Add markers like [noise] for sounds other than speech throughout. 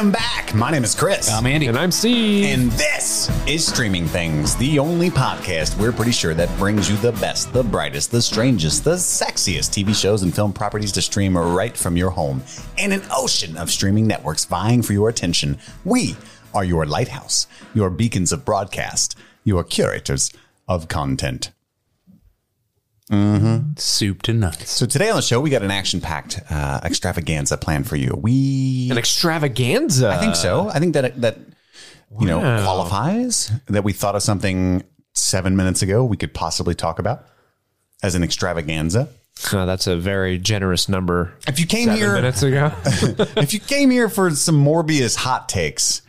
Welcome back. My name is Chris. I'm Andy. And I'm Steve. and this is Streaming Things, the only podcast we're pretty sure that brings you the best, the brightest, the strangest, the sexiest TV shows and film properties to stream right from your home in an ocean of streaming networks vying for your attention. We are your lighthouse, your beacons of broadcast, your curators of content. Soup to nuts. So today on the show, we got an action-packed uh, extravaganza planned for you. We An extravaganza. I think so. I think that that you know Wow. qualifies that we thought of something seven minutes ago we could possibly talk about as an extravaganza. Oh, that's a very generous number. If you came Seven here, minutes ago. [laughs] if you came here for some Morbius hot takes,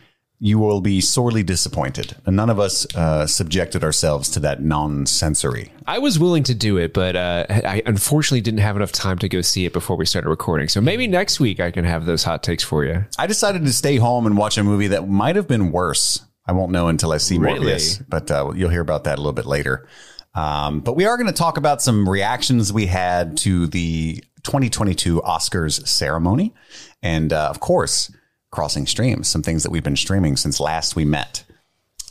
you will be sorely disappointed. And none of us uh, subjected ourselves to that non-sensory. I was willing to do it, but uh, I unfortunately didn't have enough time to go see it before we started recording. So maybe next week I can have those hot takes for you. I decided to stay home and watch a movie that might have been worse. I won't know until I see Really? Morbius, but uh, you'll hear about that a little bit later. Um, but we are going to talk about some reactions we had to the 2022 Oscars ceremony, and uh, of course, crossing streams, some things that we've been streaming since last we met.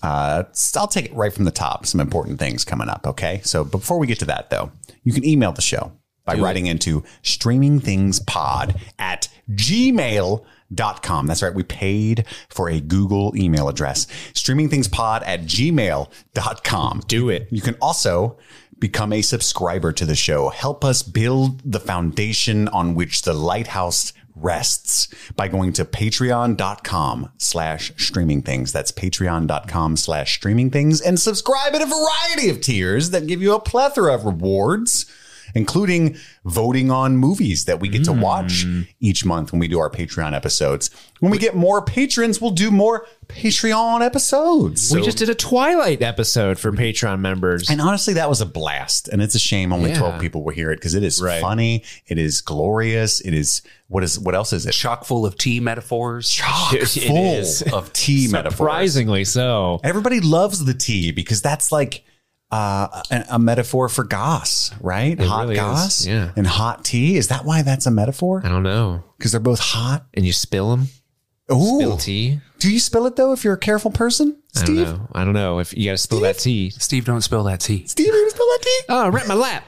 Uh, I'll take it right from the top. Some important things coming up. Okay. So before we get to that, though, you can email the show by writing into streamingthingspod at gmail.com. That's right. We paid for a Google email address. Streamingthingspod at gmail.com. Do it. You can also become a subscriber to the show. Help us build the foundation on which the lighthouse rests by going to patreon.com slash streaming things. That's patreon.com slash streaming things and subscribe at a variety of tiers that give you a plethora of rewards, including voting on movies that we get to watch hmm. each month when we do our Patreon episodes. When we get more patrons, we'll do more Patreon episodes. we just did a Twilight episode for Patreon members. And honestly, that was a blast. And it's a shame only Yeah. 12 people will hear it because it is Right. funny. It is glorious. It is, what is, what else is it? Chock full of tea metaphors. Chock [laughs] It full is. of tea metaphors. Surprisingly so. Everybody loves the tea because that's like uh, a, a metaphor for goss, right? hot really is, goss yeah. and hot tea. Is that why that's a metaphor? I don't know. Because they're both hot. And you spill them? Ooh. Spill tea? Do you spill it though if you're a careful person? I don't Steve? know. I don't know. If you got to spill that tea. Steve, don't spill that tea. Steve, you spill that tea? Oh, right in my lap.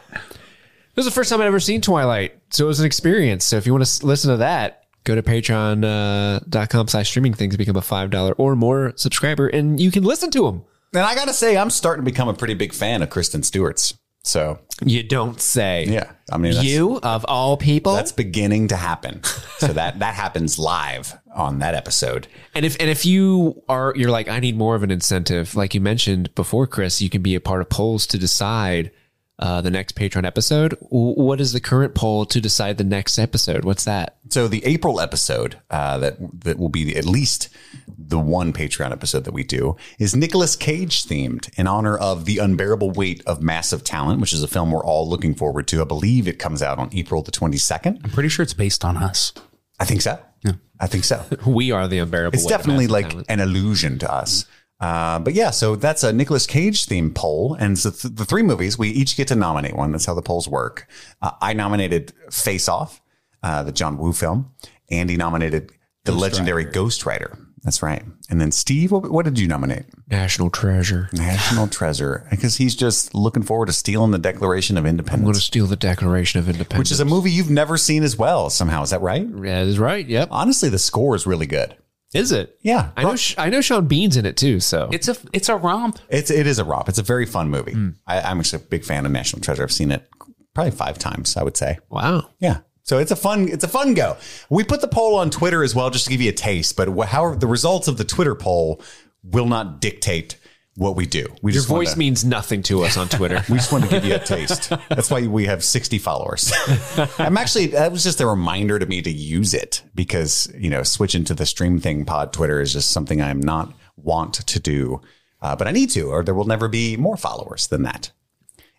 This is the first time I'd ever seen Twilight. So it was an experience. So if you want to listen to that, go to patreon.com slash streaming things, become a $5 or more subscriber, and you can listen to them. And I got to say, I'm starting to become a pretty big fan of Kristen Stewart's. So, You don't say. yeah. I mean, You, of all people? that's beginning to happen. So that that happens live on that episode. And if and if you are you're like I need more of an incentive, like you mentioned before, Chris, you can be a part of polls to decide uh, the next Patreon episode. What is the current poll to decide the next episode? What's that? So the April episode uh, that that will be at least the one Patreon episode that we do is Nicolas Cage themed in honor of the unbearable weight of massive talent, which is a film we're all looking forward to. I believe it comes out on April the 22nd. I'm pretty sure it's based on us. I think so. Yeah. I think so. [laughs] We are the unbearable. It's weight definitely massive like talent. an illusion to us. Uh, but yeah, so that's a Nicolas Cage themed poll, and so th- the three movies we each get to nominate one. That's how the polls work. Uh, I nominated Face Off, uh, the John Woo film. Andy nominated the legendary Ghost Rider. That's right. And then Steve, what, what did you nominate? national treasure. National Treasure, because he's just looking forward to stealing the Declaration of Independence. I'm going to steal the Declaration of Independence. which is a movie you've never seen as well. Somehow, is that right? yeah, that is right. Yep. Honestly, the score is really good. Is it? Yeah, I know. I know. Sean Bean's in it too. So It's a it's a romp. It's it is a romp. It's a very fun movie. Hmm. I, I'm actually a big fan of National Treasure. I've seen it probably five times. I would say. wow. Yeah. So it's a fun it's a fun go. We put the poll on Twitter as well, just to give you a taste. But wh- how the results of the Twitter poll will not dictate what we do. We Your voice means nothing to us on Twitter. [laughs] we just want to give you a taste. That's why we have 60 followers. [laughs] I'm actually, that was just a reminder to me to use it because, you know, switching to the stream thing pod Twitter is just something I'm not want to do. Uh, but I need to, or there will never be more followers than that.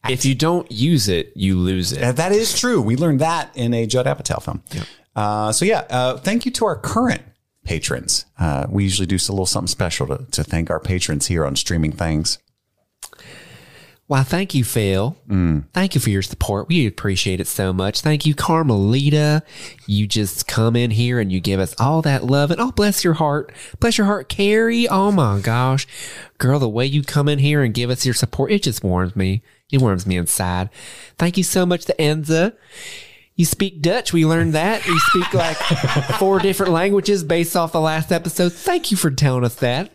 if you don't use it, you lose it. That is true. We learned that in a Judd Apatow film. Uh, so yeah, uh, thank you to our current patrons. Uh, we usually do a little something special to, to thank our patrons here on Streaming Things. Why, thank you, Phil. Thank you for your support. We appreciate it so much. Thank you, Carmelita. You just come in here and you give us all that love. And oh, bless your heart. Bless your heart, Carrie. Oh my gosh. Girl, the way you come in here and give us your support, it just warms me. It warms me inside. Thank you so much to Enza. You speak Dutch. We learned that. You speak like [laughs] four different languages based off the last episode. Thank you for telling us that.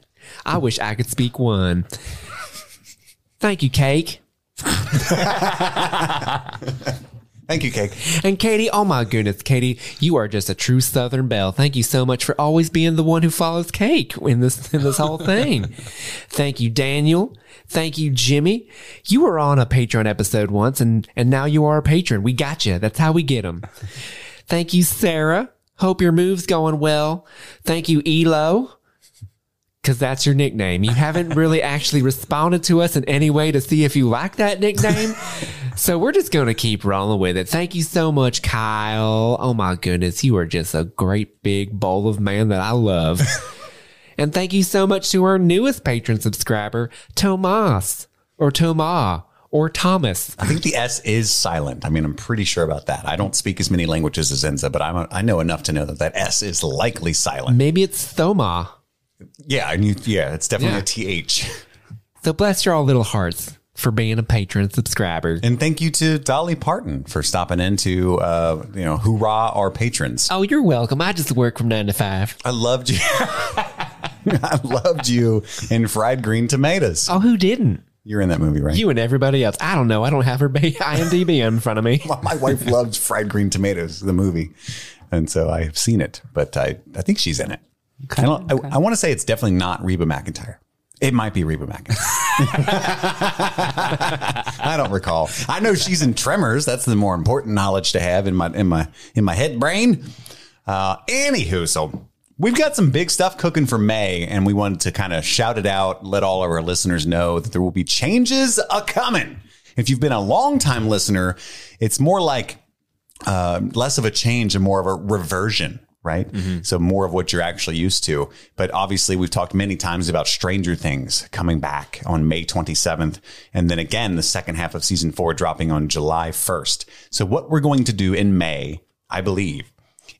I wish I could speak one. Thank you, Cake. [laughs] Thank you, Cake. And Katie, oh my goodness, Katie, you are just a true Southern belle. Thank you so much for always being the one who follows Cake in this in this whole thing. [laughs] Thank you, Daniel. Thank you, Jimmy. You were on a Patreon episode once, and and now you are a patron. We got you. That's how we get them. [laughs] Thank you, Sarah. Hope your move's going well. Thank you, Elo. Because that's your nickname. You haven't really [laughs] actually responded to us in any way to see if you like that nickname. [laughs] So we're just going to keep rolling with it. Thank you so much, Kyle. Oh my goodness. You are just a great big bowl of man that I love. [laughs] and thank you so much to our newest patron subscriber, Tomas or Toma or Thomas. I think the S is silent. I mean, I'm pretty sure about that. I don't speak as many languages as Enza, but I'm a, I know enough to know that that S is likely silent. Maybe it's Thoma. Yeah, I knew, yeah, it's definitely Yeah. a TH. So bless your all little hearts for being a patron subscriber. And thank you to Dolly Parton for stopping in to, uh, you know, hoorah our patrons. Oh, you're welcome. I just work from nine to five. I loved you. [laughs] I loved you in Fried Green Tomatoes. Oh, who didn't? You're in that movie, right? You and everybody else. I don't know. I don't have her ba- [laughs] IMDb in front of me. [laughs] My wife loves Fried Green Tomatoes, the movie. And so I've seen it, but I, I think she's in it. I, don't, I, I want to say it's definitely not Reba McEntire. It might be Reba McEntire. [laughs] I don't recall. I know she's in Tremors. That's the more important knowledge to have in my in my in my head brain. Uh, anywho, so we've got some big stuff cooking for May, and we wanted to kind of shout it out, let all of our listeners know that there will be changes a coming. If you've been a long time listener, it's more like uh, less of a change and more of a reversion, right? So more of what you're actually used to. But obviously, we've talked many times about Stranger Things coming back on May 27th, and then again the second half of season four dropping on July 1st. So what we're going to do in May, I believe,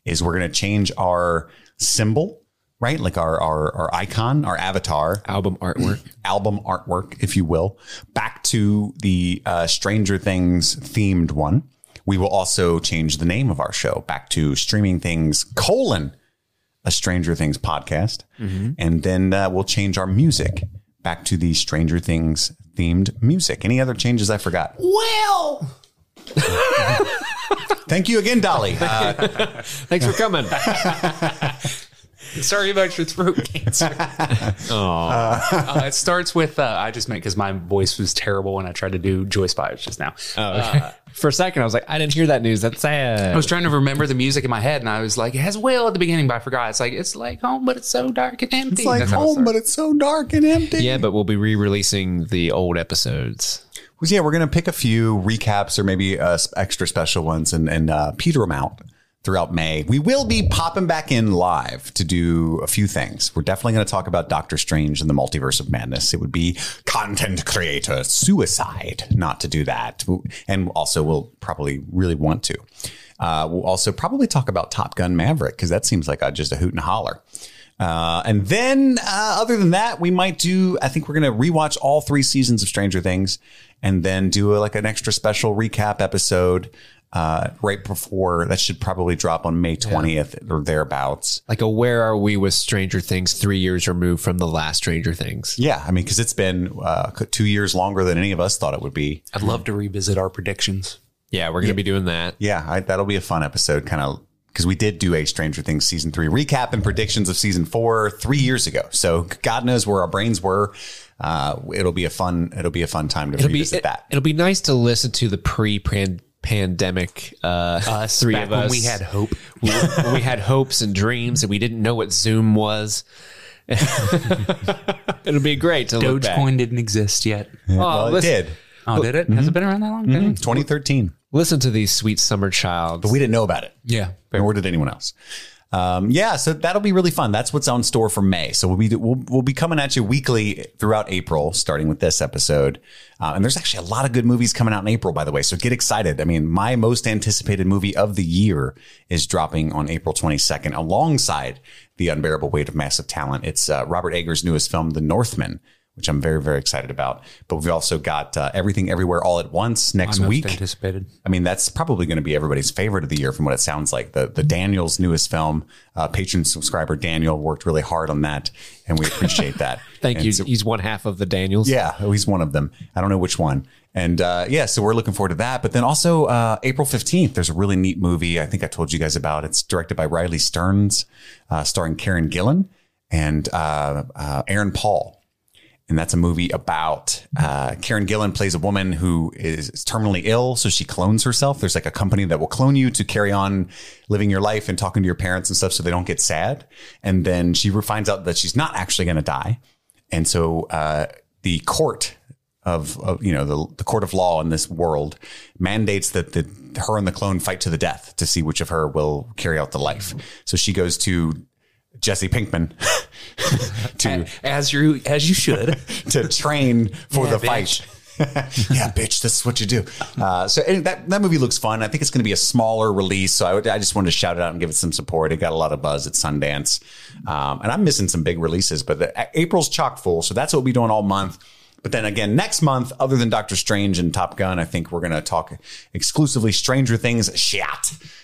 is we're going to change our symbol. Right, like our, our our icon, our avatar, Album artwork. [clears throat] album artwork, if you will, back to the uh, Stranger Things themed one. We will also change the name of our show back to Streaming Things colon a Stranger Things podcast, and then uh, we'll change our music back to the Stranger Things themed music. Any other changes I forgot? Well, [laughs] Thank you again, Dolly. Uh, [laughs] Thanks for coming. sorry about your throat cancer. [laughs] Uh, it starts with uh, I just meant because my voice was terrible when I tried to do Joyce Byers just now. For a second, I was like, I didn't hear that news. That's sad. I was trying to remember the music in my head, and I was like, "It has Will at the beginning," but I forgot. It's like it's like home, but it's so dark and empty. it's like That's how it home, but it's so dark and empty. yeah, but we'll be re-releasing the old episodes. Well, yeah, we're going to pick a few recaps or maybe uh, extra special ones and, and uh, peter them out throughout May. We will be popping back in live to do a few things. We're definitely going to talk about Doctor Strange and the Multiverse of Madness. It would be content creator suicide not to do that. And also, we'll probably really want to. Uh, we'll also probably talk about Top Gun Maverick because that seems like a, just a hoot and holler. Uh, and then, uh, other than that, we might do. I think we're going to rewatch all three seasons of Stranger Things, and then do a, like an extra special recap episode uh, right before that. Should probably drop on May twentieth or thereabouts. Like a where are we with Stranger Things three years removed from the last Stranger Things? Yeah, I mean, because it's been uh, two years longer than any of us thought it would be. I'd love to revisit our predictions. Yeah, we're going to be doing that. Yeah, I, that'll be a fun episode, kind of because we did do a Stranger Things season three recap and predictions of season four three years ago. So God knows where our brains were. Uh, it'll be a fun. It'll be a fun time to It'll be it, that. will be nice to listen to the pre-pandemic uh, Us three back of when us. we had hope. [laughs] we, we had hopes and dreams, and we didn't know what Zoom was. [laughs] It'll be great to look back. Dogecoin didn't exist yet. Oh, well, it listen, did. Oh, did it? Has it been around that long? Did it? 2013. listen to these sweet summer childs. But we didn't know about it. Yeah. nor did anyone else. Um, yeah, so that'll be really fun. That's what's on store for May. So we'll be we'll, we'll be coming at you weekly throughout April, starting with this episode. Uh, and there's actually a lot of good movies coming out in April, by the way. So get excited. I mean, my most anticipated movie of the year is dropping on April 22nd, alongside The Unbearable Weight of Massive Talent. It's uh, Robert Eggers' newest film, The Northman which I'm very, very excited about. But we've also got uh, Everything Everywhere All at Once next week. anticipated. I mean, that's probably going to be everybody's favorite of the year from what it sounds like. The the Daniel's newest film, uh, patron subscriber Daniel worked really hard on that, and we appreciate that. [laughs] Thank And you. so- He's one half of the Daniels. yeah, oh, he's one of them. I don't know which one. And uh, yeah, so we're looking forward to that. But then also uh, April 15th, there's a really neat movie I think I told you guys about. It's directed by Riley Stearns, uh, starring Karen Gillan and uh, uh, Aaron Paul. And that's a movie about uh, Karen Gillan plays a woman who is terminally ill. So she clones herself. There's like a company that will clone you to carry on living your life and talking to your parents and stuff so they don't get sad. And then she finds out that she's not actually going to die. And so uh, the court of, of you know the, the court of law in this world mandates that the her and the clone fight to the death to see which of her will carry out the life. So she goes to Jesse Pinkman [laughs] to As you as you should. [laughs] to train for Yeah, the fight. [laughs] yeah, bitch, this is what you do. Uh, so that that movie looks fun. I think it's going to be a smaller release, so I, would, I just wanted to shout it out and give it some support. It got a lot of buzz at Sundance, um, and I'm missing some big releases, but the, April's chock full, so that's what we'll be doing all month. But then again, next month, other than Doctor Strange and Top Gun, I think we're going to talk exclusively Stranger Things shit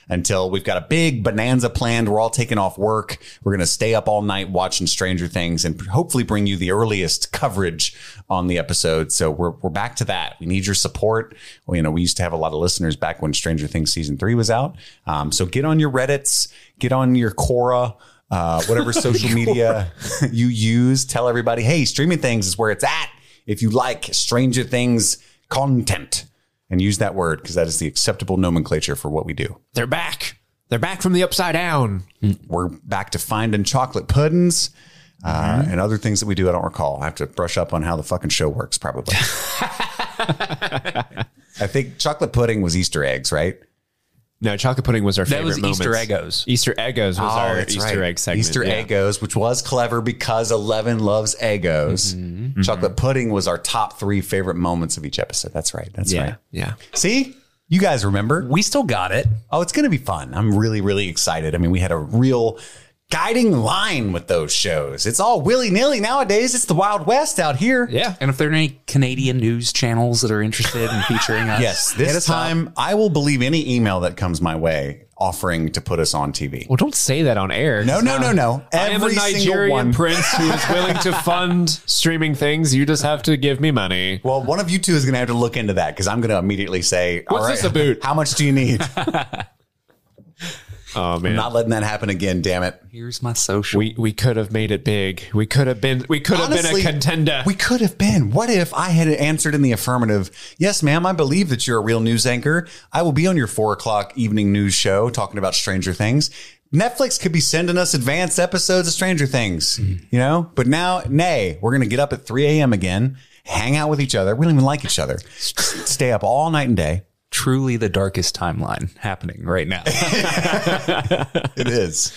until we've got a big bonanza planned. We're all taking off work. We're going to stay up all night watching Stranger Things and hopefully bring you the earliest coverage on the episode. So we're, we're back to that. We need your support. Well, you know, we used to have a lot of listeners back when Stranger Things season three was out. Um, so get on your Reddits, get on your Quora, uh, whatever [laughs] social media [laughs] you use. Tell everybody, hey, streaming things is where it's at. If you like Stranger Things content, and use that word because that is the acceptable nomenclature for what we do. They're back. They're back from the upside down. We're back to finding chocolate puddings uh, and other things that we do. I don't recall. I have to brush up on how the fucking show works, probably. [laughs] I think chocolate pudding was Easter eggs, right? No, chocolate pudding was our That favorite was moments. Easter Eggos. Easter Eggos was our Oh, that's Easter right. egg segment. Easter yeah. Eggos, which was clever because Eleven loves Eggos. Mm-hmm. Chocolate pudding was our top three favorite moments of each episode. That's right. That's Yeah, right. yeah. See, you guys remember? We still got it. Oh, it's going to be fun. I'm really, really excited. I mean, we had a real guiding line with those shows. It's all willy nilly nowadays. It's the Wild West out here. Yeah. And if there are any Canadian news channels that are interested in featuring us, [laughs] Yes, hit this us up. time I will believe any email that comes my way offering to put us on TV. Well, don't say that on air. No, no, no, no. I am a Every Nigerian one. prince who is willing to [laughs] fund streaming things. You just have to give me money. Well, one of you two is going to have to look into that because I'm going to immediately say, What's "All this about?" [laughs] How much do you need?" Oh man. Not letting that happen again. Damn it. Here's my social. we we could have made it big. We could have been we could have been a contender. We could have been. What if I had answered in the affirmative? Yes, ma'am. I believe that you're a real news anchor. I will be on your four o'clock evening news show talking about Stranger Things. Netflix could be sending us advanced episodes of Stranger Things, hmm. you know. But now, nay, we're gonna get up at 3 a.m. again, hang out with each other. We don't even like each other. [laughs] Stay up all night and day. Truly the darkest timeline happening right now. [laughs] It is.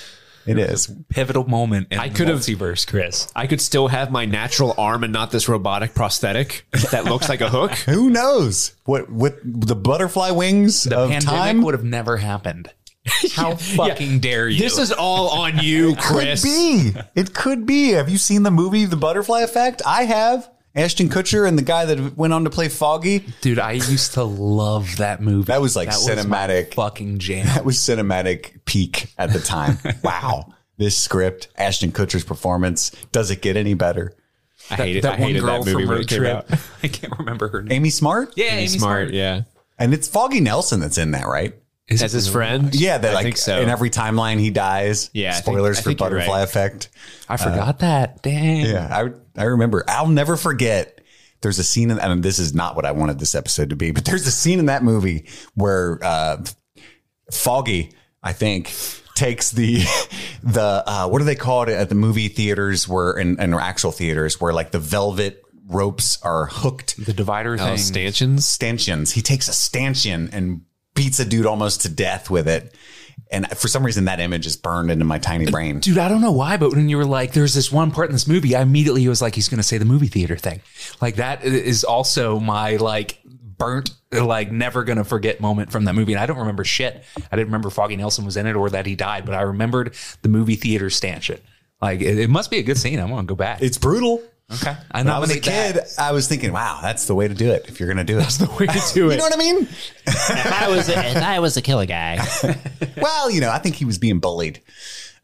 It is. Pivotal moment in I the could have- multiverse, Chris. I could still have my natural arm and not this robotic prosthetic that looks like a hook. [laughs] Who knows what with the butterfly wings The of pandemic time would have never happened. [laughs] How fucking dare you? This is all on you, Chris. It could be. It could be. Have you seen the movie The Butterfly Effect? I have. Ashton Kutcher and the guy that went on to play Foggy. Dude, I used to love that movie. That was like my cinematic. fucking jam. That was cinematic peak at the time. [laughs] wow. This script, Ashton Kutcher's performance, does it get any better? I hated, I hated that movie when it came out. [laughs] I can't remember her name. Amy Smart? Yeah, Amy, Smart, yeah. And it's Foggy Nelson that's in that, right? Is As his really? friend? Yeah, that I like think so. in every timeline he dies. Yeah, I think- Spoilers for Butterfly right. Effect. I forgot that. Dang. Yeah, I I remember. I'll never forget. There's a scene, in, and this is not what I wanted this episode to be, but there's a scene in that movie where uh, Foggy, I think, takes the [laughs] the uh, what do they call it at the movie theaters where in, in actual theaters where like the velvet ropes are hooked The divider Oh, thing. stanchions. stanchions. He takes a stanchion and beats a dude almost to death with it. And for some reason, that image is burned into my tiny brain. Dude, I don't know why, but when you were like, there's this one part in this movie, I immediately was like, he's going to say the movie theater thing. Like, that is also my like burnt, like, never going to forget moment from that movie. And I don't remember shit. I didn't remember Foggy Nelson was in it or that he died, but I remembered the movie theater stanchion. Like, it, it must be a good scene. I'm going to go back. It's brutal. Okay. I When I was a nominate that. kid, I was thinking, wow, that's the way to do it if you're going to do it. That's the way to [laughs] do it. You know what I mean? if I was a, if I was a killer guy, [laughs] Well, you know, I think he was being bullied.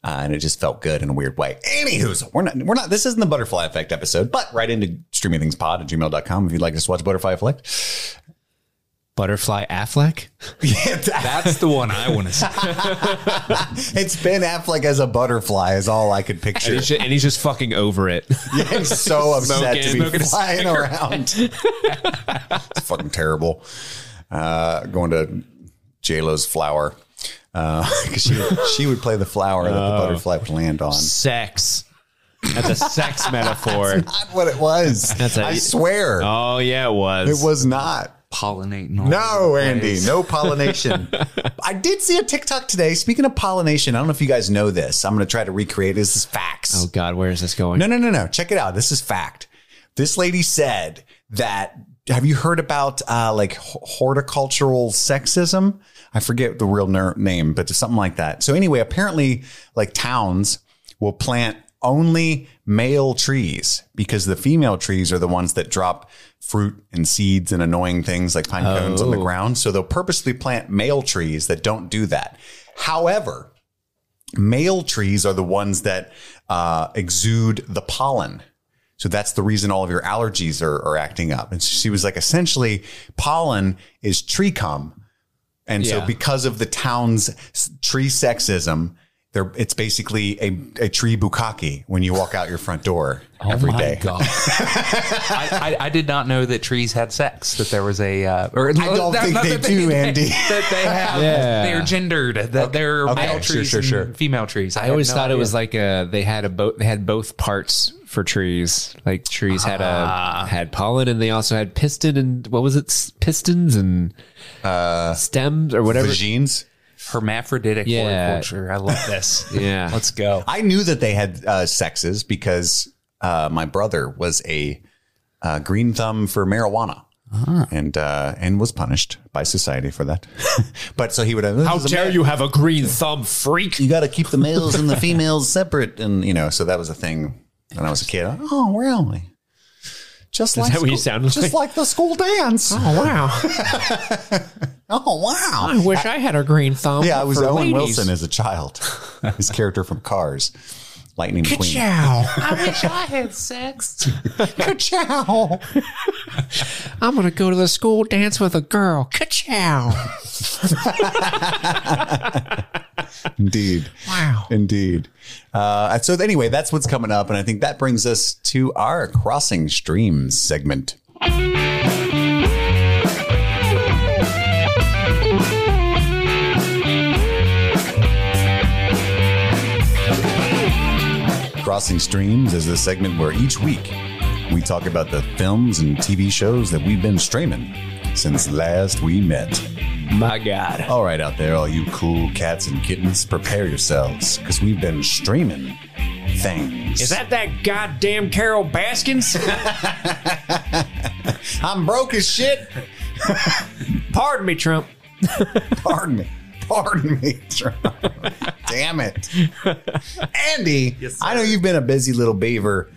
Uh, and it just felt good in a weird way. Anywho, we're not, we're not, this isn't the butterfly effect episode, but right into streamingthingspod at gmail.com if you'd like to watch Butterfly Effect. Butterfly Affleck. [laughs] Yeah, [laughs] That's the one I want to see. [laughs] it's Ben Affleck as a butterfly is all I could picture. And he's, just, and he's just fucking over it. Yeah, he's so upset to Smoking, be flying around. it's fucking terrible. Uh, going to J Lo's flower because she she would play the flower that the butterfly would land on. Sex. That's a sex metaphor. Not what it was. That's a- I swear Oh yeah, it was. it was not. Pollinating. all No, Andy, no pollination. [laughs] I did see a TikTok today. Speaking of pollination, I don't know if you guys know this. I'm going to try to recreate. This is facts. Oh God, where is this going? No, no, no, no. Check it out. This is fact. This lady said that. Have you heard about uh, like horticultural sexism? I forget the real ner- name, but something like that. So anyway, apparently, like towns will plant only male trees because the female trees are the ones that drop fruit and seeds and annoying things like pine cones on the ground. So they'll purposely plant male trees that don't do that. However, male trees are the ones that uh, exude the pollen. So that's the reason all of your allergies are, are acting up. And she was like, essentially, pollen is tree cum. And so because of the town's tree sexism, there, it's basically a, a tree bukkake when you walk out your front door every oh my day. God. [laughs] I, I, I did not know that trees had sex. That there was a. Uh, or I don't think they do, [laughs] Andy. That they have. [laughs] Yeah. They're gendered. That they're Okay, male sure, trees sure, and female trees. I always thought it was like a they had a both they had both parts for trees. Like trees had a had pollen and they also had piston and what was it? S- Pistons and uh stems or whatever. Vagines. Hermaphroditic Yeah. horticulture. I love this. [laughs] Yeah. Let's go. I knew that they had uh, sexes because uh, my brother was a uh, green thumb for marijuana. And uh, and was punished by society for that. [laughs] but so he would have. How dare you have a green thumb, freak? You got to keep the males and the [laughs] females separate, and you know. So that was a thing when I was a kid. Oh, really? Just like that what you school- sounded just like the school dance. Oh, Oh wow. wow! I wish I had a green thumb. Yeah, I was Owen ladies. Wilson as a child. [laughs] His character from Cars, Lightning McQueen. Ciao. I [laughs] wish I had sex. Ka-chow. [laughs] I'm gonna go to the school dance with a girl. Ka-chow. Indeed. Wow. Indeed. Uh, so anyway, that's what's coming up, and I think that brings us to our crossing streams segment. Crossing Streams is the segment where each week we talk about the films and TV shows that we've been streaming since last we met. My God. All right, out there, all you cool cats and kittens, prepare yourselves because we've been streaming things. Is that that goddamn Carol Baskins? [laughs] I'm broke as shit. Pardon me, Trump. [laughs] Pardon me. Pardon me. [laughs] Damn it. [laughs] Andy, I know you've been a busy little beaver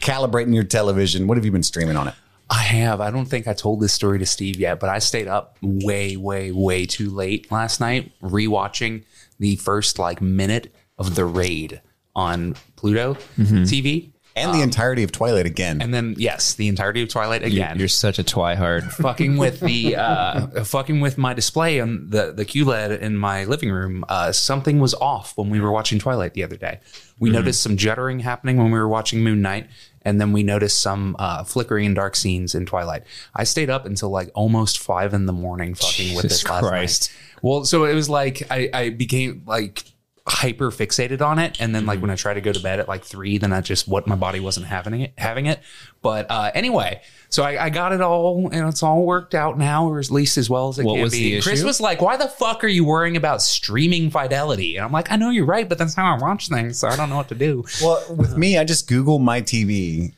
calibrating your television. What have you been streaming on it? I have. I don't think I told this story to Steve yet, but I stayed up way, way, way too late last night rewatching the first like minute of the raid on Pluto mm-hmm. TV. And the entirety of Twilight again. And then yes, the entirety of Twilight again. You're such a twihard. [laughs] fucking with the uh, fucking with my display on the the QLED in my living room. Uh, something was off when we were watching Twilight the other day. We noticed some juddering happening when we were watching Moon Knight, and then we noticed some uh, flickering and dark scenes in Twilight. I stayed up until like almost five in the morning, fucking with Jesus this last night. Well, so it was like I, I became like hyper fixated on it. And then like when I try to go to bed at like three, then I just what my body wasn't having it having it. But uh, anyway, so I, I got it all and it's all worked out now, or at least as well as it What can was be. the Chris issue? was like, "Why the fuck are you worrying about streaming fidelity?" And I'm like, "I know you're right, but that's how I watch things, so I don't know what to do." Well, with me, I just Google my TV.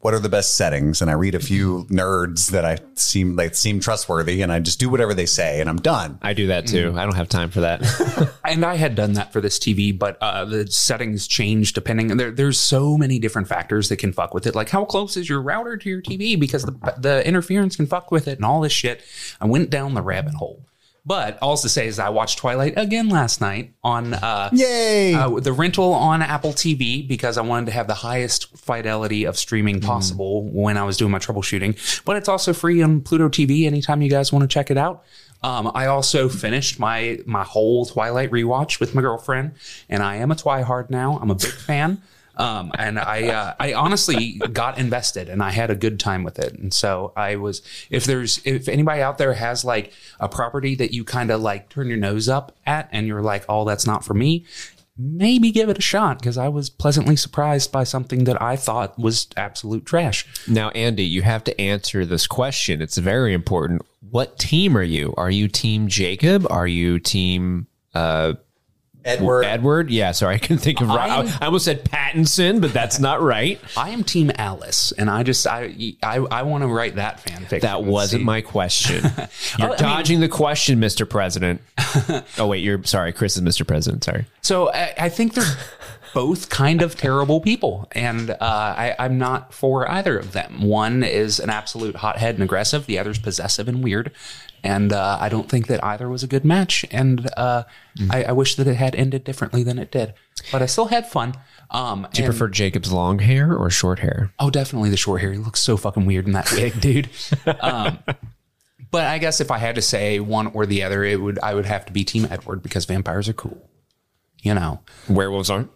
What are the best settings? And I read a few nerds that I seem like seem trustworthy, and I just do whatever they say, and I'm done. I do that too. I don't have time for that. [laughs] and I had done that for this TV, but uh, the settings change depending. There, there's so many different factors that can fuck with it. Like how close is your router to your TV? Because the the interference can fuck with it and all this shit. I went down the rabbit hole. But all to say is I watched Twilight again last night on uh, Yay! uh, the rental on Apple TV because I wanted to have the highest fidelity of streaming possible when I was doing my troubleshooting. But it's also free on Pluto TV anytime you guys want to check it out. Um, I also finished my my whole Twilight rewatch with my girlfriend, and I am a Twihard now. I'm a big fan. Um, and I, uh, I honestly got invested and I had a good time with it. And so I was, if there's, if anybody out there has like a property that you kind of like turn your nose up at and you're like, oh, that's not for me, maybe give it a shot because I was pleasantly surprised by something that I thought was absolute trash. now, Andy, you have to answer this question. It's very important. What team are you? Are you team Jacob? Are you team uh, Edward, Edward? Yeah, sorry, I can think of. I, I'm- I almost said Pattinson, but that's not right. [laughs] I am Team Alice, and I just I I, I want to write that fanfic. That wasn't my question. [laughs] You're I mean- dodging the question, Mr. President. [laughs] oh wait, you're sorry. Chris is Mr. President. Sorry. So I, I think they're both kind of terrible people, and uh, I, I'm not for either of them. One is an absolute hothead and aggressive. The other's possessive and weird. And uh, I don't think that either was a good match. And uh, I, I wish that it had ended differently than it did. But I still had fun. Um, Do you prefer Jacob's long hair or short hair? Oh, definitely the short hair. He looks so fucking weird in that [laughs] wig, dude. Um, but I guess if I had to say one or the other, it would I would have to be Team Edward because vampires are cool. You know, Werewolves aren't.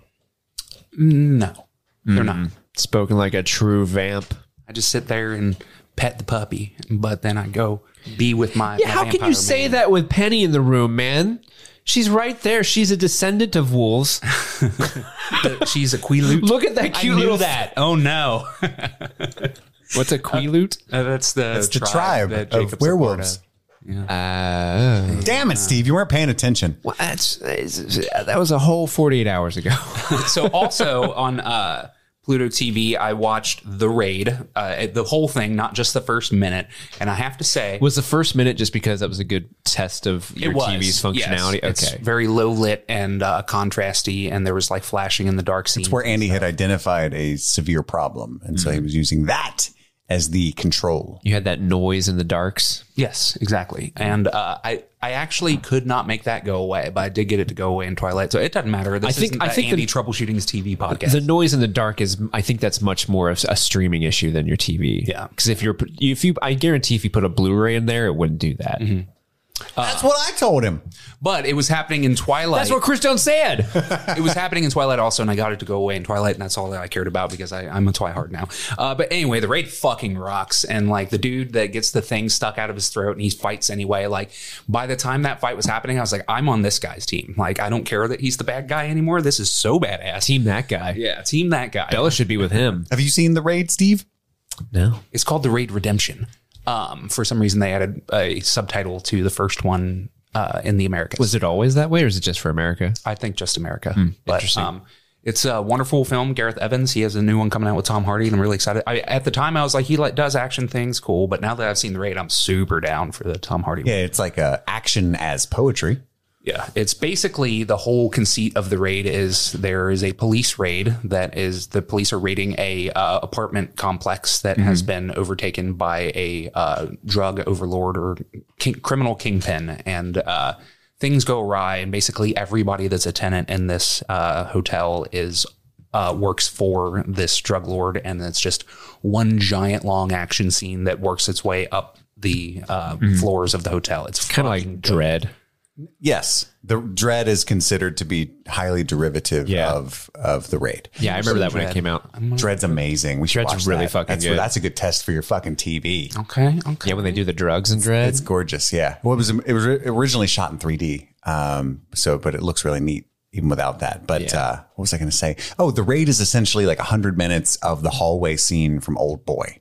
no, they're not. Spoken like a true vamp. I just sit there and pet the puppy, but then I go be with my. Yeah, my how can vampire you say man. that with Penny in the room, man? She's right there. She's a descendant of wolves. [laughs] She's a Quaalude. Look at that I cute knew little that. Oh no, What's a Quaalude? Uh, that's the It's the tribe that of Jacob's a part werewolves. Uh, Damn it, Steve! You weren't paying attention. well, that's, that was a whole 48 hours ago. [laughs] so also on uh, Pluto TV, I watched The Raid, uh, the whole thing, not just the first minute. And I have to say, was the first minute just because that was a good test of your was, TV's functionality? Yes. It's okay. very low lit and uh, contrasty, and there was like flashing in the dark scenes. Where Andy had identified a severe problem, and so he was using that as the control. You had that noise in the darks. Yes, exactly. And uh, I, I actually could not make that go away, but I did get it to go away in Twilight. So it doesn't matter. This I think- isn't I think the- Andy troubleshooting his TV podcast. The noise in the dark is, I think that's much more of a streaming issue than your TV. Yeah. Because if you're, if you, I guarantee if you put a Blu-ray in there, it wouldn't do that. That's what I told him. but it was happening in Twilight. That's what Chris Jones said. [laughs] it was happening in Twilight also, and I got it to go away in Twilight, and that's all that I cared about because I, I'm a Twihard now. Uh, but anyway, the raid fucking rocks, and like the dude that gets the thing stuck out of his throat and he fights anyway. Like by the time that fight was happening, I was like, I'm on this guy's team. Like I don't care that he's the bad guy anymore. This is so badass. Team that guy. yeah, team that guy. Bella should be with him. Have you seen the raid, Steve? No. It's called the Raid Redemption. Um, for some reason, they added a subtitle to the first one uh, in the Americas. Was it always that way or is it just for America? I think just America. but um, it's a wonderful film. Gareth Evans, he has a new one coming out with Tom Hardy, and I'm really excited. I, at the time, I was like, he like does action things, cool. But now that I've seen the raid, I'm super down for the Tom Hardy. Yeah, it's like a action as poetry. Yeah, it's basically the whole conceit of the raid is there is a police raid that is the police are raiding a uh, apartment complex that has been overtaken by a uh, drug overlord or king, criminal kingpin, and uh, things go awry. And basically, everybody that's a tenant in this uh, hotel is uh, works for this drug lord, and it's just one giant long action scene that works its way up the uh, floors of the hotel. It's Kind of like Dredd. Yes, the Dredd is considered to be highly derivative Yeah. of of the raid. Yeah, I remember that when it came out. Dredd's amazing. We should Dredd's watch really that. fucking that's, good. That's a good test for your fucking TV. okay. Okay. Yeah, when they do the drugs and Dredd. It's gorgeous. Yeah. Well, it was it was originally shot in 3D. Um. So, but it looks really neat. even without that. But uh, what was I going to say? Oh, the raid is essentially like 100 minutes of the hallway scene from Old Boy.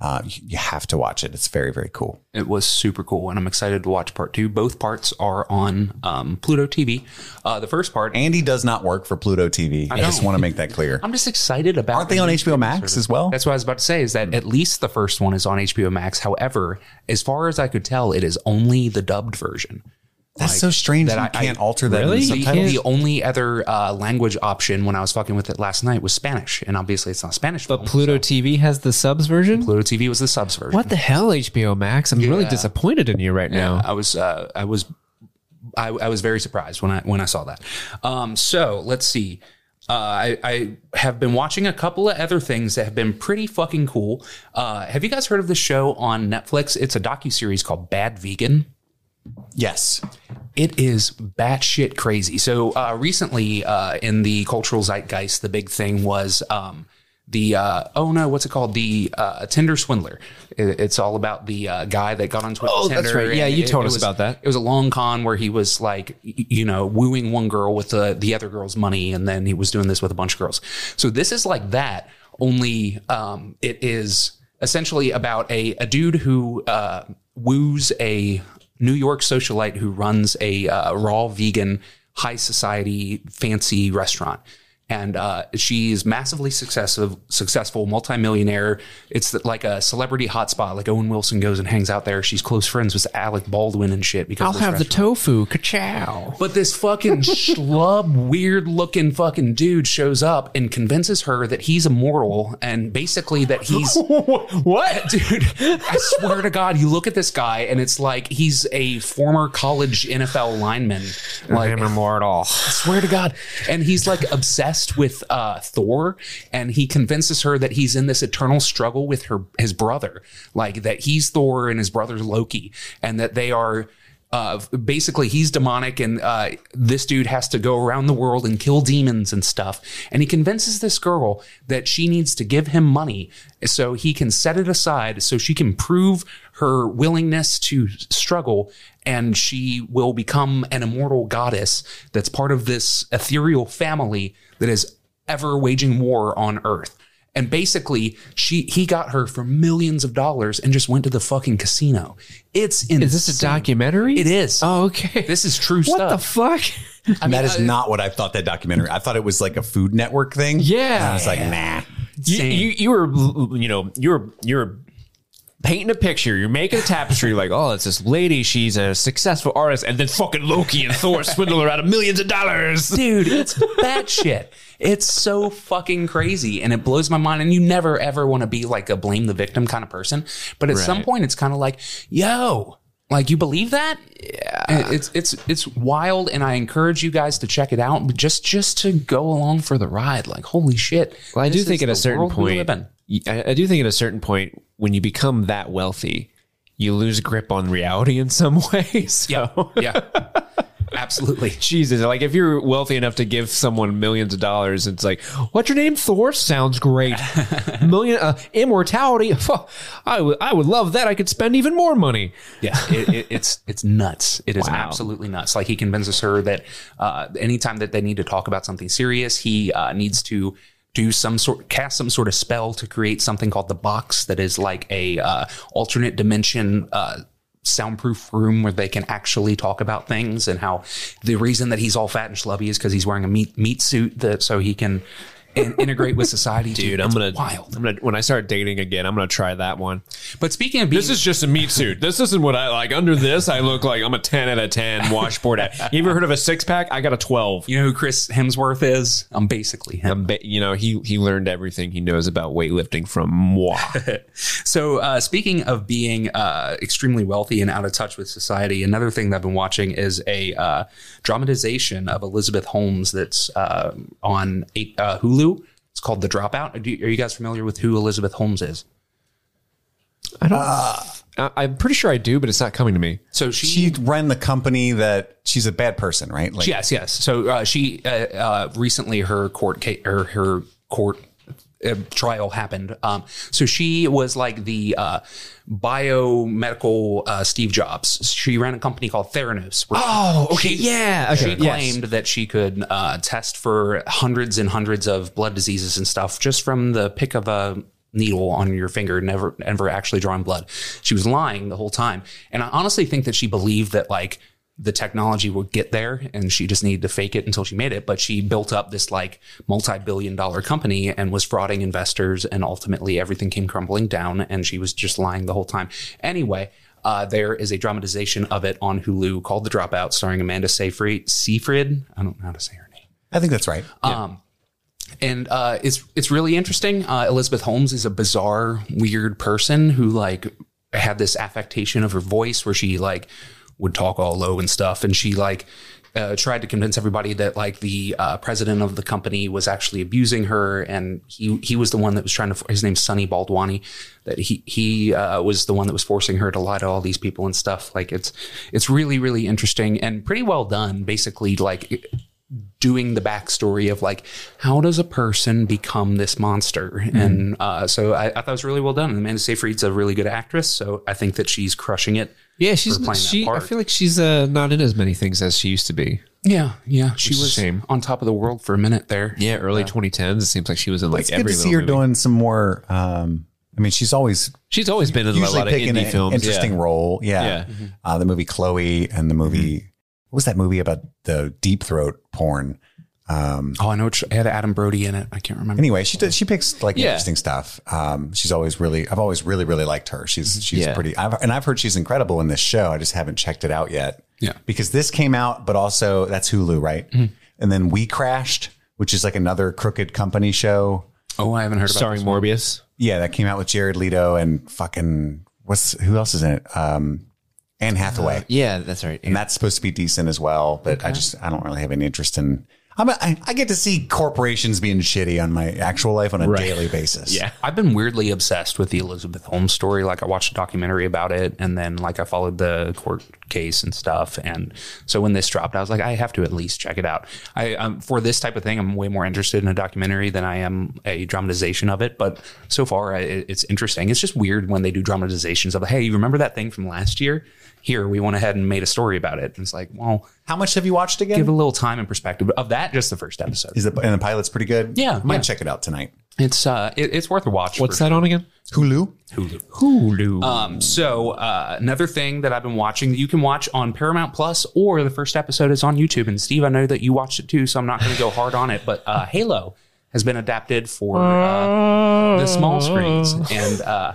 Uh, you, you have to watch it. It's very, very cool. It was super cool, and I'm excited to watch part two. Both parts are on um, Pluto TV. Uh, the first part, Andy does not work for Pluto TV. I, just want to make that clear. I'm just excited about. Aren't they on HBO Max as well? That's what I was about to say. Is that at least the first one is on HBO Max. However, as far as I could tell, it is only the dubbed version. That's so strange that that you I- can't I- alter that. Really? the The, subtitles. the only other uh, language option when I was fucking with it last night was Spanish, and obviously it's not Spanish. But film, Pluto TV has the subs version. Pluto TV was the subs version. What the hell, HBO Max? I'm really disappointed in you right now. I was uh, I was I, I was very surprised when I when I saw that. Um, so let's see. Uh, I, I have been watching a couple of other things that have been pretty fucking cool. Uh, have you guys heard of the show on Netflix? It's a docu series called Bad Vegan. Yes. It is batshit crazy. So uh, recently, uh, in the cultural zeitgeist, the big thing was um, the uh, oh no, what's it called? The uh, Tinder swindler. It- it's all about the uh, guy that got onto Oh, Tinder. that's right. Yeah, you told it us was- about that. It was a long con where he was like, you know, wooing one girl with the the other girl's money, and then he was doing this with a bunch of girls. So this is like that. Only um, it is essentially about a a dude who uh, woos a New York socialite who runs a uh, raw vegan high society fancy restaurant. And uh, she's massively successful, successful multimillionaire. It's like a celebrity hotspot. Like Owen Wilson goes and hangs out there. She's close friends with Alec Baldwin and shit. Because I'll of this have the tofu. Ka-chow. But this fucking [laughs] schlub, weird looking fucking dude shows up and convinces her that he's immortal and basically that he's [laughs] What? [laughs] dude. I swear to God, you look at this guy and it's like he's a former college NFL lineman. Like, immortal. I swear to God. And he's like obsessed with uh, Thor, and he convinces her that he's in this eternal struggle with her his brother, like that he's Thor and his brother's Loki, and that they are. Uh, basically, he's demonic, and uh, this dude has to go around the world and kill demons and stuff. And he convinces this girl that she needs to give him money so he can set it aside, so she can prove her willingness to struggle and she will become an immortal goddess that's part of this ethereal family that is ever waging war on earth. And basically, she he got her for millions of dollars and just went to the fucking casino. It's insane. Is this a documentary? It is. Oh, okay. This is true what the stuff. fuck? And that is not what I thought that documentary. I thought it was like a Food Network thing. Yeah. And I was like, nah. you, you you were you know you're you're painting a picture you're making a tapestry like oh it's this lady she's a successful artist and then fucking loki and thor [laughs] swindle her out of millions of dollars dude, it's [laughs] batshit. It's so fucking crazy, and it blows my mind. And you never ever want to be like a blame the victim kind of person, but at some point, it's kind of like, yo, like you believe that? Yeah, it's it's it's wild, and I encourage you guys to check it out, but just just to go along for the ride. Like, holy shit! well i do think at a certain point. I, I do think at a certain point when you become that wealthy you lose grip on reality in some [laughs] ways. so yeah, absolutely. [laughs] Jesus, like if you're wealthy enough to give someone millions of dollars, it's like, what's your name? Thor sounds great. [laughs] Million uh, immortality. I would, I would love that. I could spend even more money. Yeah, it, it, it's it's nuts. It is Wow. absolutely nuts. Like he convinces her that uh, anytime that they need to talk about something serious, he uh, needs to do some sort cast some sort of spell to create something called the box that is like a uh, alternate dimension uh, soundproof room where they can actually talk about things and how the reason that he's all fat and schlubby is because he's wearing a meat meat suit that so he can in, integrate with society. Dude, I'm gonna wild. I'm gonna when I start dating again, I'm gonna try that one. But speaking of being, This is just a meat suit. This isn't what I like. Under this, I look like I'm a 10 out of 10 washboard. You ever heard of a six pack? I got a 12. you know who Chris Hemsworth is? I'm basically him. I'm ba- you know, he he learned everything he knows about weightlifting from moi. [laughs] So, uh, speaking of being uh, extremely wealthy and out of touch with society, another thing that I've been watching is a uh, dramatization of Elizabeth Holmes that's uh, on eight, uh, Hulu. It's called The Dropout. Do you- are you guys familiar with who Elizabeth Holmes is? I don't. I, I'm pretty sure I do, but it's not coming to me. So she, She ran the company that she's a bad person, right? Like, yes, yes. So uh, she uh, uh, recently her court case or her court uh, trial happened. Um, so she was like the uh, biomedical uh, Steve Jobs. She ran a company called Theranos. Oh, okay, yeah, she okay, yes. claimed that she could uh, test for hundreds and hundreds of blood diseases and stuff just from the pick of a needle on your finger, never, never actually drawing blood. She was lying the whole time. And I honestly think that she believed that like the technology would get there and she just needed to fake it until she made it. But she built up this like multi-billion dollar company and was frauding investors. And ultimately everything came crumbling down and she was just lying the whole time. Anyway, uh, there is a dramatization of it on Hulu called The Dropout, starring Amanda Seyfried. Seyfried? I don't know how to say her name. I think that's right. Um, and uh, it's it's really interesting. Uh, Elizabeth Holmes is a bizarre, weird person who like had this affectation of her voice where she like would talk all low and stuff, and she like. Uh, tried to convince everybody that like the uh, president of the company was actually abusing her, and he he was the one that was trying to. His name's Sunny Balwani. That he he uh, was the one that was forcing her to lie to all these people and stuff. Like it's it's really really interesting and pretty well done. Basically, like doing the backstory of like how does a person become this monster and uh, so I, I thought it was really well done and amanda seyfried's a really good actress so i think that she's crushing it Yeah, she's playing that she. I feel like she's uh, not in as many things as she used to be. yeah yeah she is a was shame. on top of the world for a minute there Yeah, early 2010s. It seems like she was in like it's good every to see little her movie. doing some more. Um, I mean, she's always She's always been in a usually lot of picking indie an films. interesting yeah. role. Yeah. Yeah. Uh, the movie Chloe and the movie, what was that movie about the deep throat porn? Um, oh i know it had adam brody in it i can't remember anyway, she does, she picks like Yeah. interesting stuff. Um, she's always really, I've always really, really liked her. She's, she's Yeah. pretty, I've, and I've heard she's incredible in this show. I just haven't checked it out yet. Yeah. Because this came out, but also that's Hulu, right? And then We Crashed, which is like another crooked company show. oh i haven't heard about Starring this. Morbius. Yeah, that came out with Jared Leto and fucking what's who else is in it? Um, Anne Hathaway, Yeah, that's right. and that's supposed to be decent as well. But I just I don't really have any interest in. I'm a, I, I get to see corporations being shitty on my actual life on a daily basis. Yeah. I've been weirdly obsessed with the Elizabeth Holmes story. Like I watched a documentary about it and then like I followed the court case and stuff. And so when this dropped, I was like, I have to at least check it out. I, um, for this type of thing, I'm way more interested in a documentary than I am a dramatization of it. But so far I, it- it's interesting. It's just weird when they do dramatizations of, Hey, you remember that thing from last year? Here, we went ahead and made a story about it. And it's like, well, How much have you watched again? give a little time and perspective of that. Just the first episode. is it and the pilot's pretty good? Yeah, might yeah. check it out tonight. It's, uh, it, it's worth a watch. What's for that on again? Hulu. Hulu. Hulu. Um, so uh, another thing that I've been watching that you can watch on Paramount Plus or the first episode is on YouTube. And Steve, I know that you watched it too, so I'm not going to go hard on it. But uh, Halo has been adapted for uh, the small screens, and uh,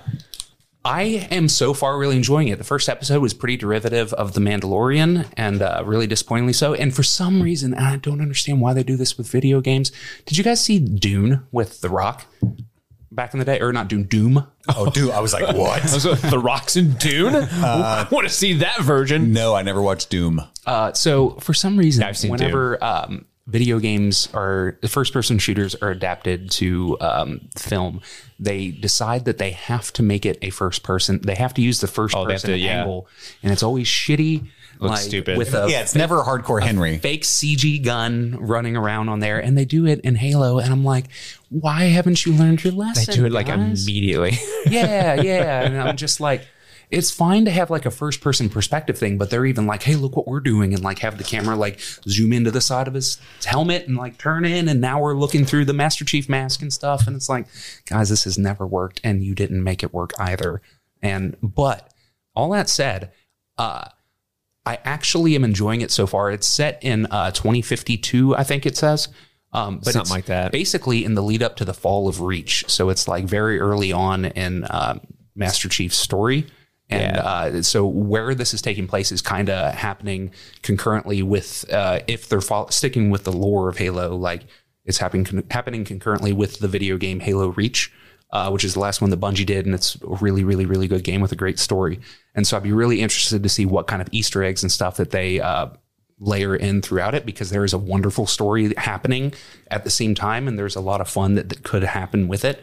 I am so far really enjoying it. The first episode was pretty derivative of The Mandalorian, and uh, really disappointingly so. And for some reason, and I don't understand why they do this with video games. Did you guys see Dune with The Rock? Back in the day, or not Dune, Doom. Oh, dude, I was like, [laughs] what? the Rocks in Dune. I want to see that version. no, I never watched Doom. Uh, so for some reason, I've seen whenever um, video games are the first person shooters are adapted to um, film, they decide that they have to make it a first person. They have to use the first they have person to, yeah. angle, and it's always shitty. like, stupid. With a yeah, it's never hardcore Henry. fake CG gun running around on there, and they do it in Halo, and I'm like, why haven't you learned your lesson? They do it like immediately. yeah, [laughs] yeah. And I'm just like, it's fine to have like a first person perspective thing, but they're even like, hey, look what we're doing, and like have the camera like zoom into the side of his helmet and like turn in, and now we're looking through the Master Chief mask and stuff, and it's like, guys, this has never worked, and you didn't make it work either. And but all that said, uh, I actually am enjoying it so far. It's set in uh, 2052, I think it says. Um, but Something like that. Basically, in the lead up to the fall of Reach, so it's like very early on in um, Master Chief's story, and Yeah. uh, so where this is taking place is kind of happening concurrently with uh, if they're fol- sticking with the lore of Halo, like it's happening con- happening concurrently with the video game Halo Reach uh, which is the last one that Bungie did, and it's a really, really, really good game with a great story. And so I'd be really interested to see what kind of Easter eggs and stuff that they uh, layer in throughout it, because there is a wonderful story happening at the same time, and there's a lot of fun that, that could happen with it.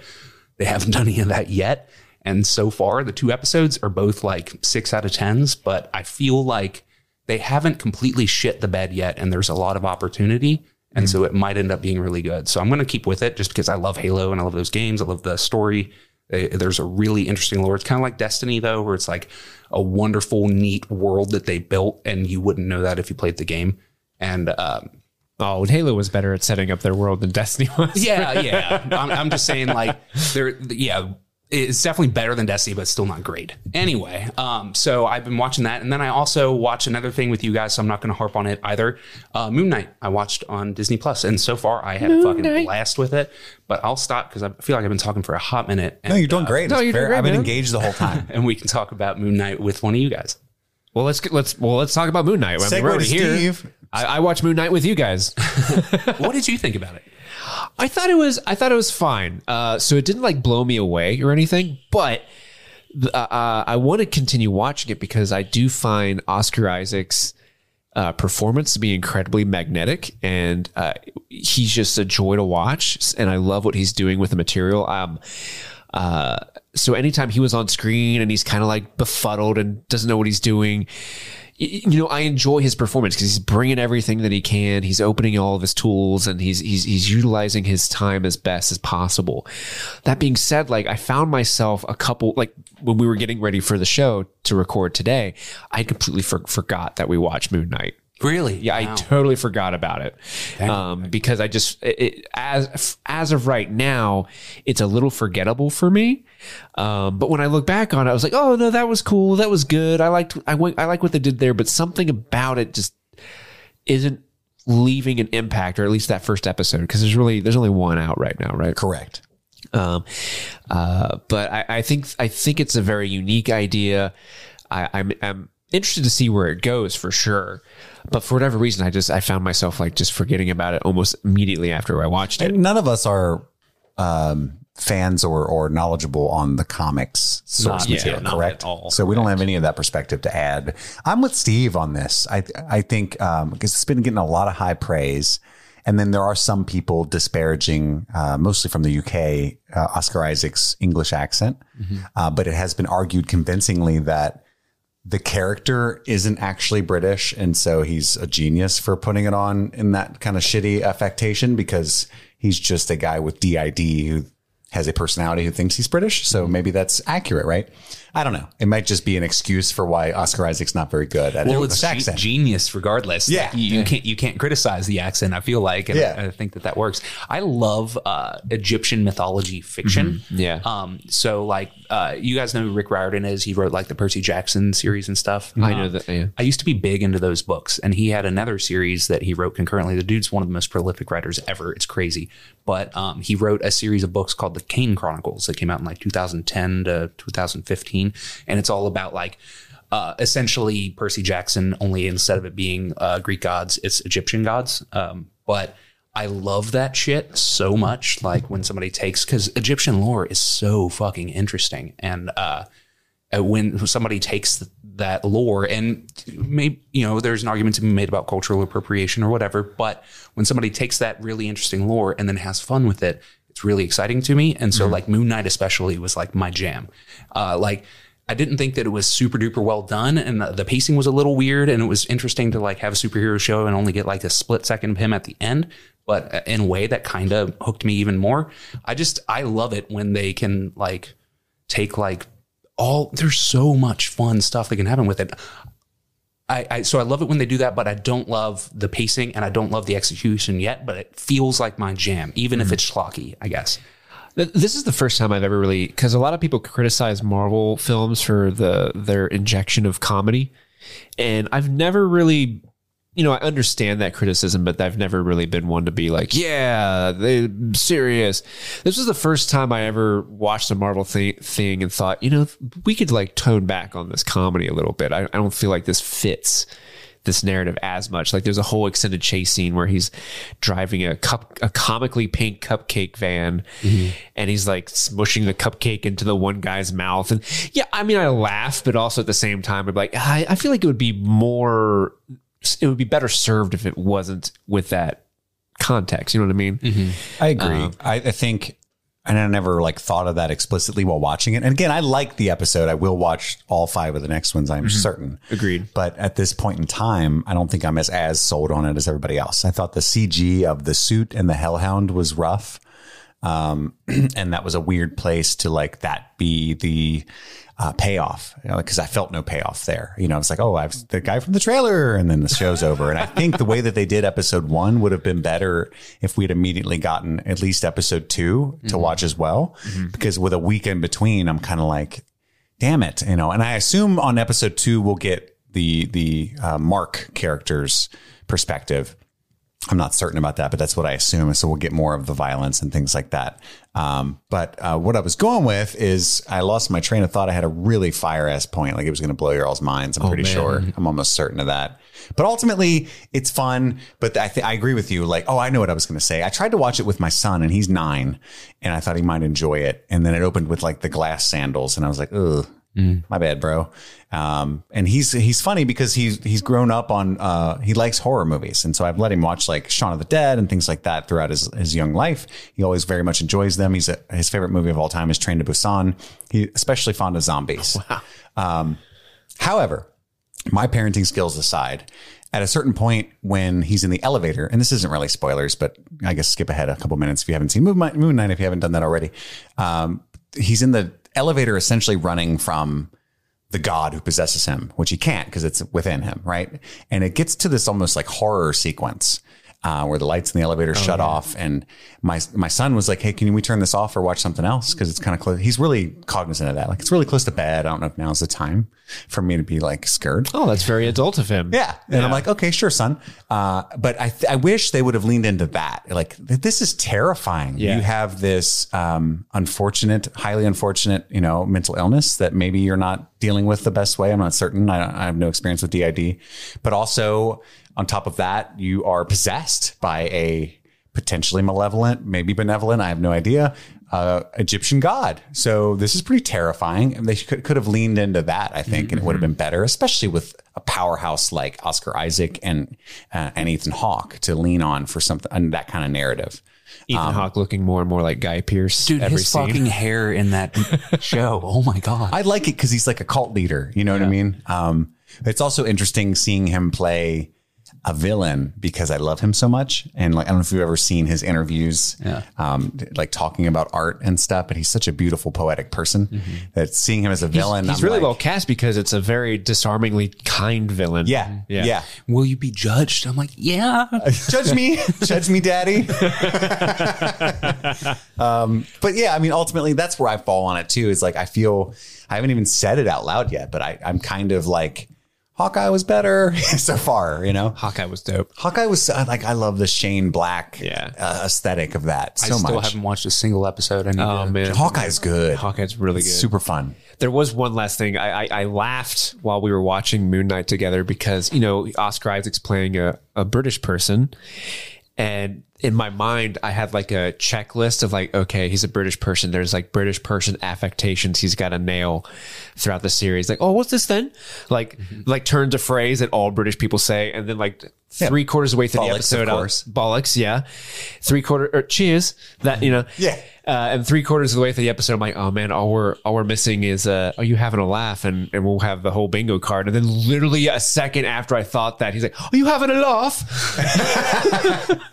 They haven't done any of that yet. And so far, the two episodes are both like six out of tens, but I feel like they haven't completely shit the bed yet, and there's a lot of opportunity. And so it might end up being really good. So I'm going to keep with it just because I love Halo and I love those games. I love the story. Uh, There's a really interesting lore. It's kind of like Destiny, though, where it's like a wonderful, neat world that they built, and you wouldn't know that if you played the game. And um, Oh, Halo was better at setting up their world than Destiny [laughs] was. yeah, yeah. I'm, I'm just saying, like, there, yeah, it's definitely better than Destiny, but still not great. Anyway, um, so I've been watching that, and then I also watched another thing with you guys, so I'm not going to harp on it either. Uh, Moon Knight, I watched on Disney Plus, and so far I had a fucking blast with it. But I'll stop because I feel like I've been talking for a hot minute. And, No, you're doing great. no, It's you're doing fair. great, I've been man. engaged the whole time. [laughs] and we can talk about Moon Knight with one of you guys. Well, let's get, let's well let's talk about Moon Knight. I mean, Segue we're to already here. Steve. I, I watched Moon Knight with you guys. [laughs] what did you think about it? I thought it was I thought it was fine. Uh, so it didn't like blow me away or anything, but uh, uh, I want to continue watching it because I do find Oscar Isaac's uh, performance to be incredibly magnetic, and uh, he's just a joy to watch. And I love what he's doing with the material. Um, uh, so anytime he was on screen and he's kind of like befuddled and doesn't know what he's doing, you know, I enjoy his performance because he's bringing everything that he can. He's opening all of his tools and he's he's he's utilizing his time as best as possible. That being said, like I found myself a couple like when we were getting ready for the show to record today, I completely for, forgot that we watched Moon Knight. Really? Yeah, I totally forgot about it um, because I just it, it- as as of right now, it's a little forgettable for me. Um, but when I look back on it, I was like, oh no, that was cool, that was good. I liked I went I like what they did there, but something about it just isn't leaving an impact, or at least that first episode, because there's really there's only one out right now, right? Correct. Um, uh, but I, I think I think it's a very unique idea. I, I'm, I'm interested to see where it goes for sure. But for whatever reason, I just I found myself like just forgetting about it almost immediately after I watched it. And none of us are um, fans or, or knowledgeable on the comics source Not- material, correct? so we don't have any of that perspective to add. I'm with Steve on this. I I think um, because it's been getting a lot of high praise. And then there are some people disparaging, uh, mostly from the UK, uh, Oscar Isaac's English accent. Uh, but it has been argued convincingly that the character isn't actually British, and so he's a genius for putting it on in that kind of shitty affectation because he's just a guy with DID who has a personality who thinks he's British. So maybe that's accurate, right? I don't know. It might just be an excuse for why Oscar Isaac's not very good at Well, it's English ge- accent. genius regardless. Yeah. you, you can't you can't criticize the accent. I feel like, and Yeah. I, I think that that works. I love uh, Egyptian mythology fiction. Yeah. Um. So like, uh, you guys know who Rick Riordan is. He wrote like the Percy Jackson series and stuff. I know Um, that. Yeah. I used to be big into those books, and he had another series that he wrote concurrently. The dude's one of the most prolific writers ever. It's crazy, but um, he wrote a series of books called the Kane Chronicles that came out in like 2010 to 2015, and it's all about like. Uh, essentially, Percy Jackson. Only instead of it being uh, Greek gods, it's Egyptian gods. Um, but I love that shit so much. Like when somebody takes because Egyptian lore is so fucking interesting, and uh, uh, when somebody takes th- that lore. And maybe you know there's an argument to be made about cultural appropriation or whatever but when somebody takes that really interesting lore and then has fun with it it's really exciting to me. And so like moon knight especially was like my jam. Uh, like i didn't think that it was super duper well done and the, the pacing was a little weird and it was interesting to like have a superhero show and only get like a split second of him at the end but in a way that kind of hooked me even more. I just i love it when they can like take like all there's so much fun stuff that can happen with it. I, I so I love it when they do that, but I don't love the pacing and I don't love the execution yet. But it feels like my jam, even if mm-hmm. it's schlocky. I guess. This is the first time I've ever really because a lot of people criticize Marvel films for the their injection of comedy, and I've never really, you know, I understand that criticism, but I've never really been one to be like, yeah, they serious. This was the first time I ever watched a Marvel thi- thing and thought, you know, we could like tone back on this comedy a little bit. I, I don't feel like this fits this narrative as much. Like there's a whole extended chase scene where he's driving a cup, a comically pink cupcake van, mm-hmm. and he's like smushing the cupcake into the one guy's mouth. And yeah, I mean, I laugh, but also at the same time, I'm like, I, I feel like it would be more, it would be better served if it wasn't with that context. You know what I mean? Mm-hmm. I agree. Um, I, I think and I never like thought of that explicitly while watching it. And again, I like the episode. I will watch all five of the next ones. I'm mm-hmm. certain. Agreed. But at this point in time, I don't think I'm as as sold on it as everybody else. I thought the CG of the suit and the Hellhound was rough, um, [clears throat] and that was a weird place to like that be the uh, payoff because I felt no payoff there. You know, it's like, oh, I've the guy from the trailer, and then the show's [laughs] over. And I think the way that they did episode one would have been better if we'd immediately gotten at least episode 2 to watch as well. Because with a week in between, I'm kind of like, damn it, you know. And I assume on episode two we'll get the the uh, Mark character's perspective. I'm not certain about that, but that's what I assume. So we'll get more of the violence and things like that. Um, but uh, what I was going with is I lost my train of thought. I had a really fire ass point, like it was going to blow your all's minds. I'm pretty man. sure. I'm almost certain of that. But ultimately, it's fun. But I think I agree with you. Like, oh, I know what I was going to say. I tried to watch it with my son, and he's nine, and I thought he might enjoy it. And then it opened with like the glass sandals, and I was like, ugh. My bad, bro. Um, and he's he's funny because he's he's grown up on uh, he likes horror movies, and so I've let him watch like Shaun of the Dead and things like that throughout his his young life. He always very much enjoys them. He's a, his favorite movie of all time is Train to Busan. He especially fond of zombies. [laughs] Um, however, my parenting skills aside, at a certain point when he's in the elevator, and this isn't really spoilers, but I guess skip ahead a couple minutes if you haven't seen Moon, Moon Knight, if you haven't done that already. Um, he's in the elevator essentially running from the god who possesses him, which he can't because it's within him, right? And it gets to this almost like horror sequence uh, where the lights in the elevator shut off, and my my son was like, "Hey, can we turn this off or watch something else?" Because it's kind of close. He's really cognizant of that. Like it's really close to bed. I don't know if now's the time for me to be like scared. Oh, that's very adult of him. Yeah. And I'm like, okay, sure, son. Uh, but I, th- I wish they would have leaned into that. Like, th- this is terrifying. Yeah. You have this um, unfortunate, highly unfortunate, you know, mental illness that maybe you're not dealing with the best way. I'm not certain. I, I have no experience with DID. But also, on top of that, you are possessed by a potentially malevolent, maybe benevolent, I have no idea, uh, Egyptian god. So this is pretty terrifying. And they could, could have leaned into that, I think, and it would have been better, especially with a powerhouse like Oscar Isaac and uh, and Ethan Hawke to lean on for something and that kind of narrative. Ethan Hawke looking more and more like Guy Pearce. Dude, every his scene. fucking [laughs] hair in that [laughs] show. Oh my god. I like it because he's like a cult leader. You know what I mean? Um, it's also interesting seeing him play a villain because I love him so much. And like, I don't know if you've ever seen his interviews, Yeah. um, like talking about art and stuff, but he's such a beautiful, poetic person that seeing him as a villain, He's I'm really like, well cast because it's a very disarmingly kind villain. Yeah. Yeah. Yeah. Will you be judged? I'm like, yeah. [laughs] judge me, [laughs] judge me, daddy. [laughs] um, but yeah, I mean, ultimately, that's where I fall on it too. Is like I feel I haven't even said it out loud yet, but I, I'm kind of like Hawkeye was better [laughs] so far. You know, Hawkeye was dope. Hawkeye was uh, like I love the Shane Black Yeah. uh, aesthetic of that so much. I still much. haven't watched a single episode. I Oh to- man, Hawkeye's good. Hawkeye's really good. Super fun. There was one last thing. I, I, I laughed while we were watching Moon Knight together because you know Oscar Isaac's playing a, a British person, and in my mind I had like a checklist of like, okay, he's a British person. There's like British person affectations he's got to nail throughout the series. Like, oh, what's this then? Like, mm-hmm. like turns a phrase that all British people say, and then like three quarters of the way through the Bollocks, of episode, I'll- course. bollocks, yeah, three quarter or cheers. That you know, Yeah. uh, and three quarters of the way through the episode, I'm like, oh man, all we're all we're missing is, uh, are you having a laugh? And and we'll have the whole bingo card. And then literally a second after I thought that, he's like, are you having a laugh? [laughs]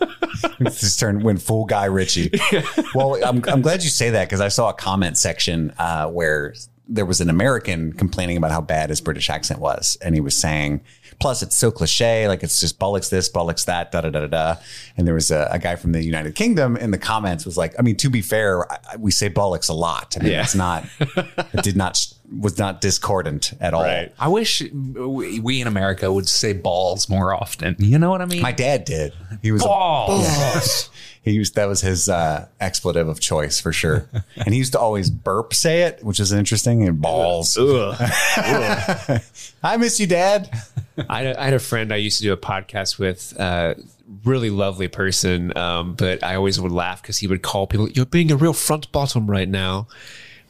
This turn went full Guy Ritchie. [laughs] well, I'm, I'm glad you say that because I saw a comment section uh, where there was an American complaining about how bad his British accent was, and he was saying, "Plus, it's so cliche, like it's just bollocks this, bollocks that, da da da da da." And there was a, a guy from the United Kingdom in the comments was like, "I mean, to be fair, I, I- we say bollocks a lot. I mean, Yeah. it's not, [laughs] it did not was not discordant at all. Right. I wish we we in America would say balls more often. You know what I mean? My dad did. He was a- balls. He used that was his uh, expletive of choice for sure, [laughs] and he used to always burp say it, which is interesting. And balls. [laughs] I miss you, Dad. I, had a- I had a friend I used to do a podcast with, uh, really lovely person, um, but I always would laugh because he would call people, "You're being a real front bottom right now."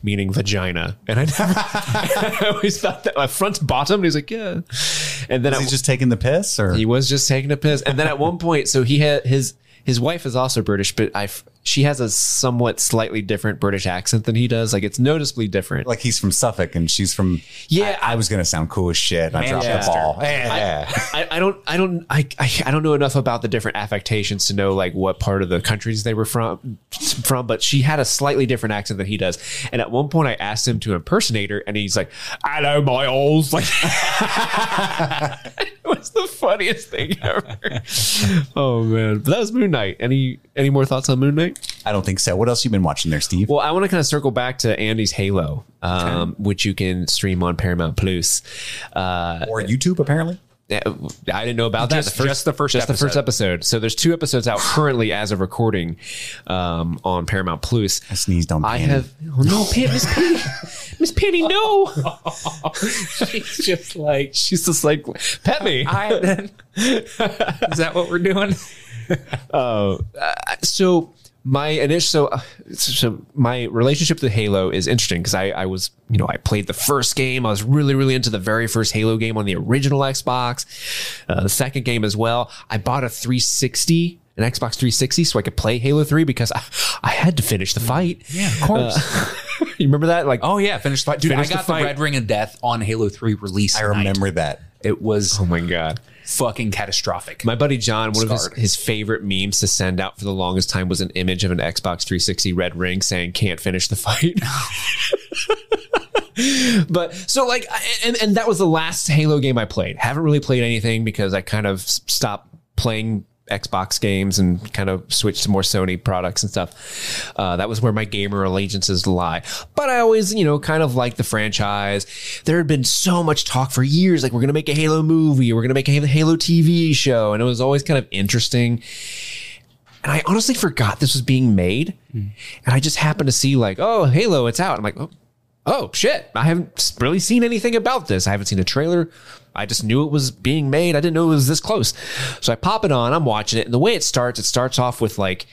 Meaning vagina, and I never. [laughs] I always thought that my front bottom. And he's like, yeah, and then Is I, he just taking the piss, or He was just taking a piss. And then at one point, so he had his his wife is also British, but I she has a somewhat slightly different British accent than he does. Like it's noticeably different. Like he's from Suffolk and she's from. Yeah. I, I was gonna sound cool as shit. And I dropped the ball. Yeah. I, I don't I don't I, I I don't know enough about the different affectations to know like what part of the countries they were from from, but she had a slightly different accent than he does. And at one point I asked him to impersonate her and he's like, Hello my old like it was the funniest thing ever. oh man. But that was Moon Knight. Any any more thoughts on Moon Knight? I don't think so. What else you been watching there, Steve? Well, I want to kind of circle back to Andy's Halo, um, which you can stream on Paramount Plus. Uh, or YouTube, apparently. Yeah, I didn't know about Just- that. just the first just the first episode. episode. So there's two episodes out currently as of recording um, on Paramount Plus. I sneezed on the party. I have oh, no, Pan- Miss Penny, [laughs] Miss Penny, no. She's just like, She's just like pet me. I, [laughs] is that what we're doing? [laughs] so my initial so, uh, so my relationship to Halo is interesting because I, I was you know I played the first game I was really really into the very first Halo game on the original Xbox uh, the second game as well I bought a 360 an Xbox 360 so I could play Halo 3 because I, I had to finish the fight Yeah, of course. [laughs] you remember that like oh yeah, finished the fight. Dude, Finish I got the, fight. Red Ring of Death on Halo 3 release. I remember that. It was oh my god fucking catastrophic. My buddy John, one of his, his favorite memes to send out for the longest time was an image of an Xbox 360 red ring saying "can't finish the fight." [laughs] [laughs] but so like, and and that was the last Halo game I played. Haven't really played anything because I kind of stopped playing Xbox games and kind of switched to more Sony products and stuff. Uh, that was where my gamer allegiances lie. But I always, you know, kind of like the franchise. There had been so much talk for years, like we're gonna make a Halo movie, we're gonna make a Halo TV show, and it was always kind of interesting. And I honestly forgot this was being made, and I just happened to see like, oh, Halo, it's out. I'm like, oh, oh shit, I haven't really seen anything about this. I haven't seen a trailer. I just knew it was being made. I didn't know it was this close. So I pop it on. I'm watching it, and the way it starts, it starts off with like.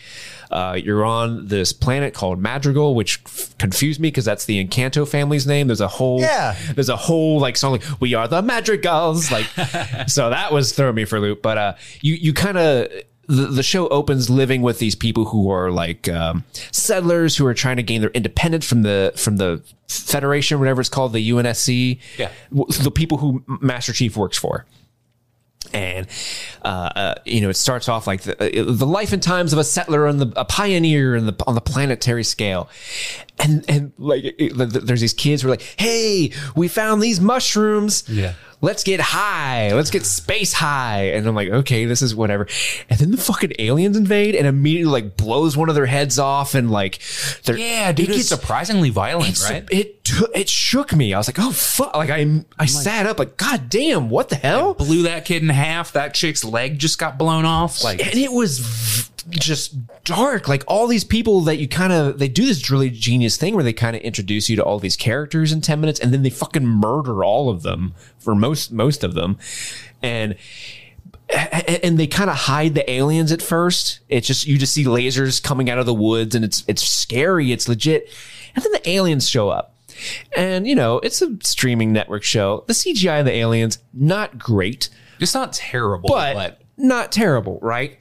Uh, you're on this planet called Madrigal, which f- confused me because that's the Encanto family's name. There's a whole, Yeah. there's a whole like song like "We Are the Madrigals," like [laughs] so that was throwing me for a loop. But uh, you you kind of the, the show opens living with these people who are like um, settlers who are trying to gain their independence from the from the Federation, whatever it's called, the UNSC. Yeah. The people who Master Chief works for. And uh, uh, you know, it starts off like the, uh, the life and times of a settler and the a pioneer in the on the planetary scale, and and like it- it- there's these kids who are like, "Hey, we found these mushrooms. Yeah. Let's get high. Let's get space high." And I'm like, "Okay, this is whatever." And then the fucking aliens invade and immediately like blows one of their heads off and like, they're, Yeah, dude, it it's gets surprisingly violent, it's- right? It it shook me. I was like, "Oh fuck!" Like I I sat up like, "God damn, what the hell?" Blew that kid in half. That chick's leg just got blown off. Like, and it was v- just dark like all these people that you kind of they do this really genius thing where they kind of introduce you to all these characters in 10 minutes and then they fucking murder all of them for most most of them and and they kind of hide the aliens at first it's just you just see lasers coming out of the woods and it's it's scary it's legit and then the aliens show up and you know it's a streaming network show the cgi of the aliens not great it's not terrible, but, but not terrible, right?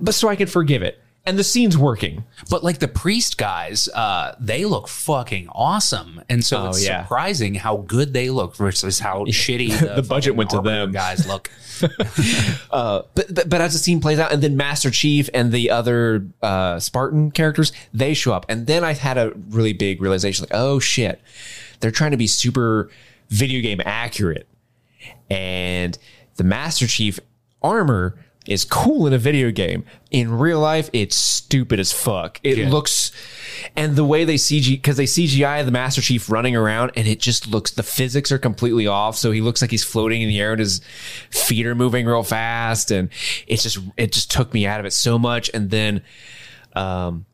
But so I can forgive it. And the scene's working. But like the priest guys, uh, they look fucking awesome, and so Oh, it's yeah. surprising how good they look versus how shitty [laughs] the, The budget went to them. Guys look. [laughs] But, but but as the scene plays out, and then Master Chief and the other uh, Spartan characters, they show up, and then I had a really big realization, like, oh shit, they're trying to be super video game accurate, and the Master Chief armor is cool in a video game. In real life, it's stupid as fuck. It Yeah. looks, and the way they CG because they CGI the Master Chief running around, and it just looks the physics are completely off. So he looks like he's floating in the air, and his feet are moving real fast, and it's just it just took me out of it so much. And then, um,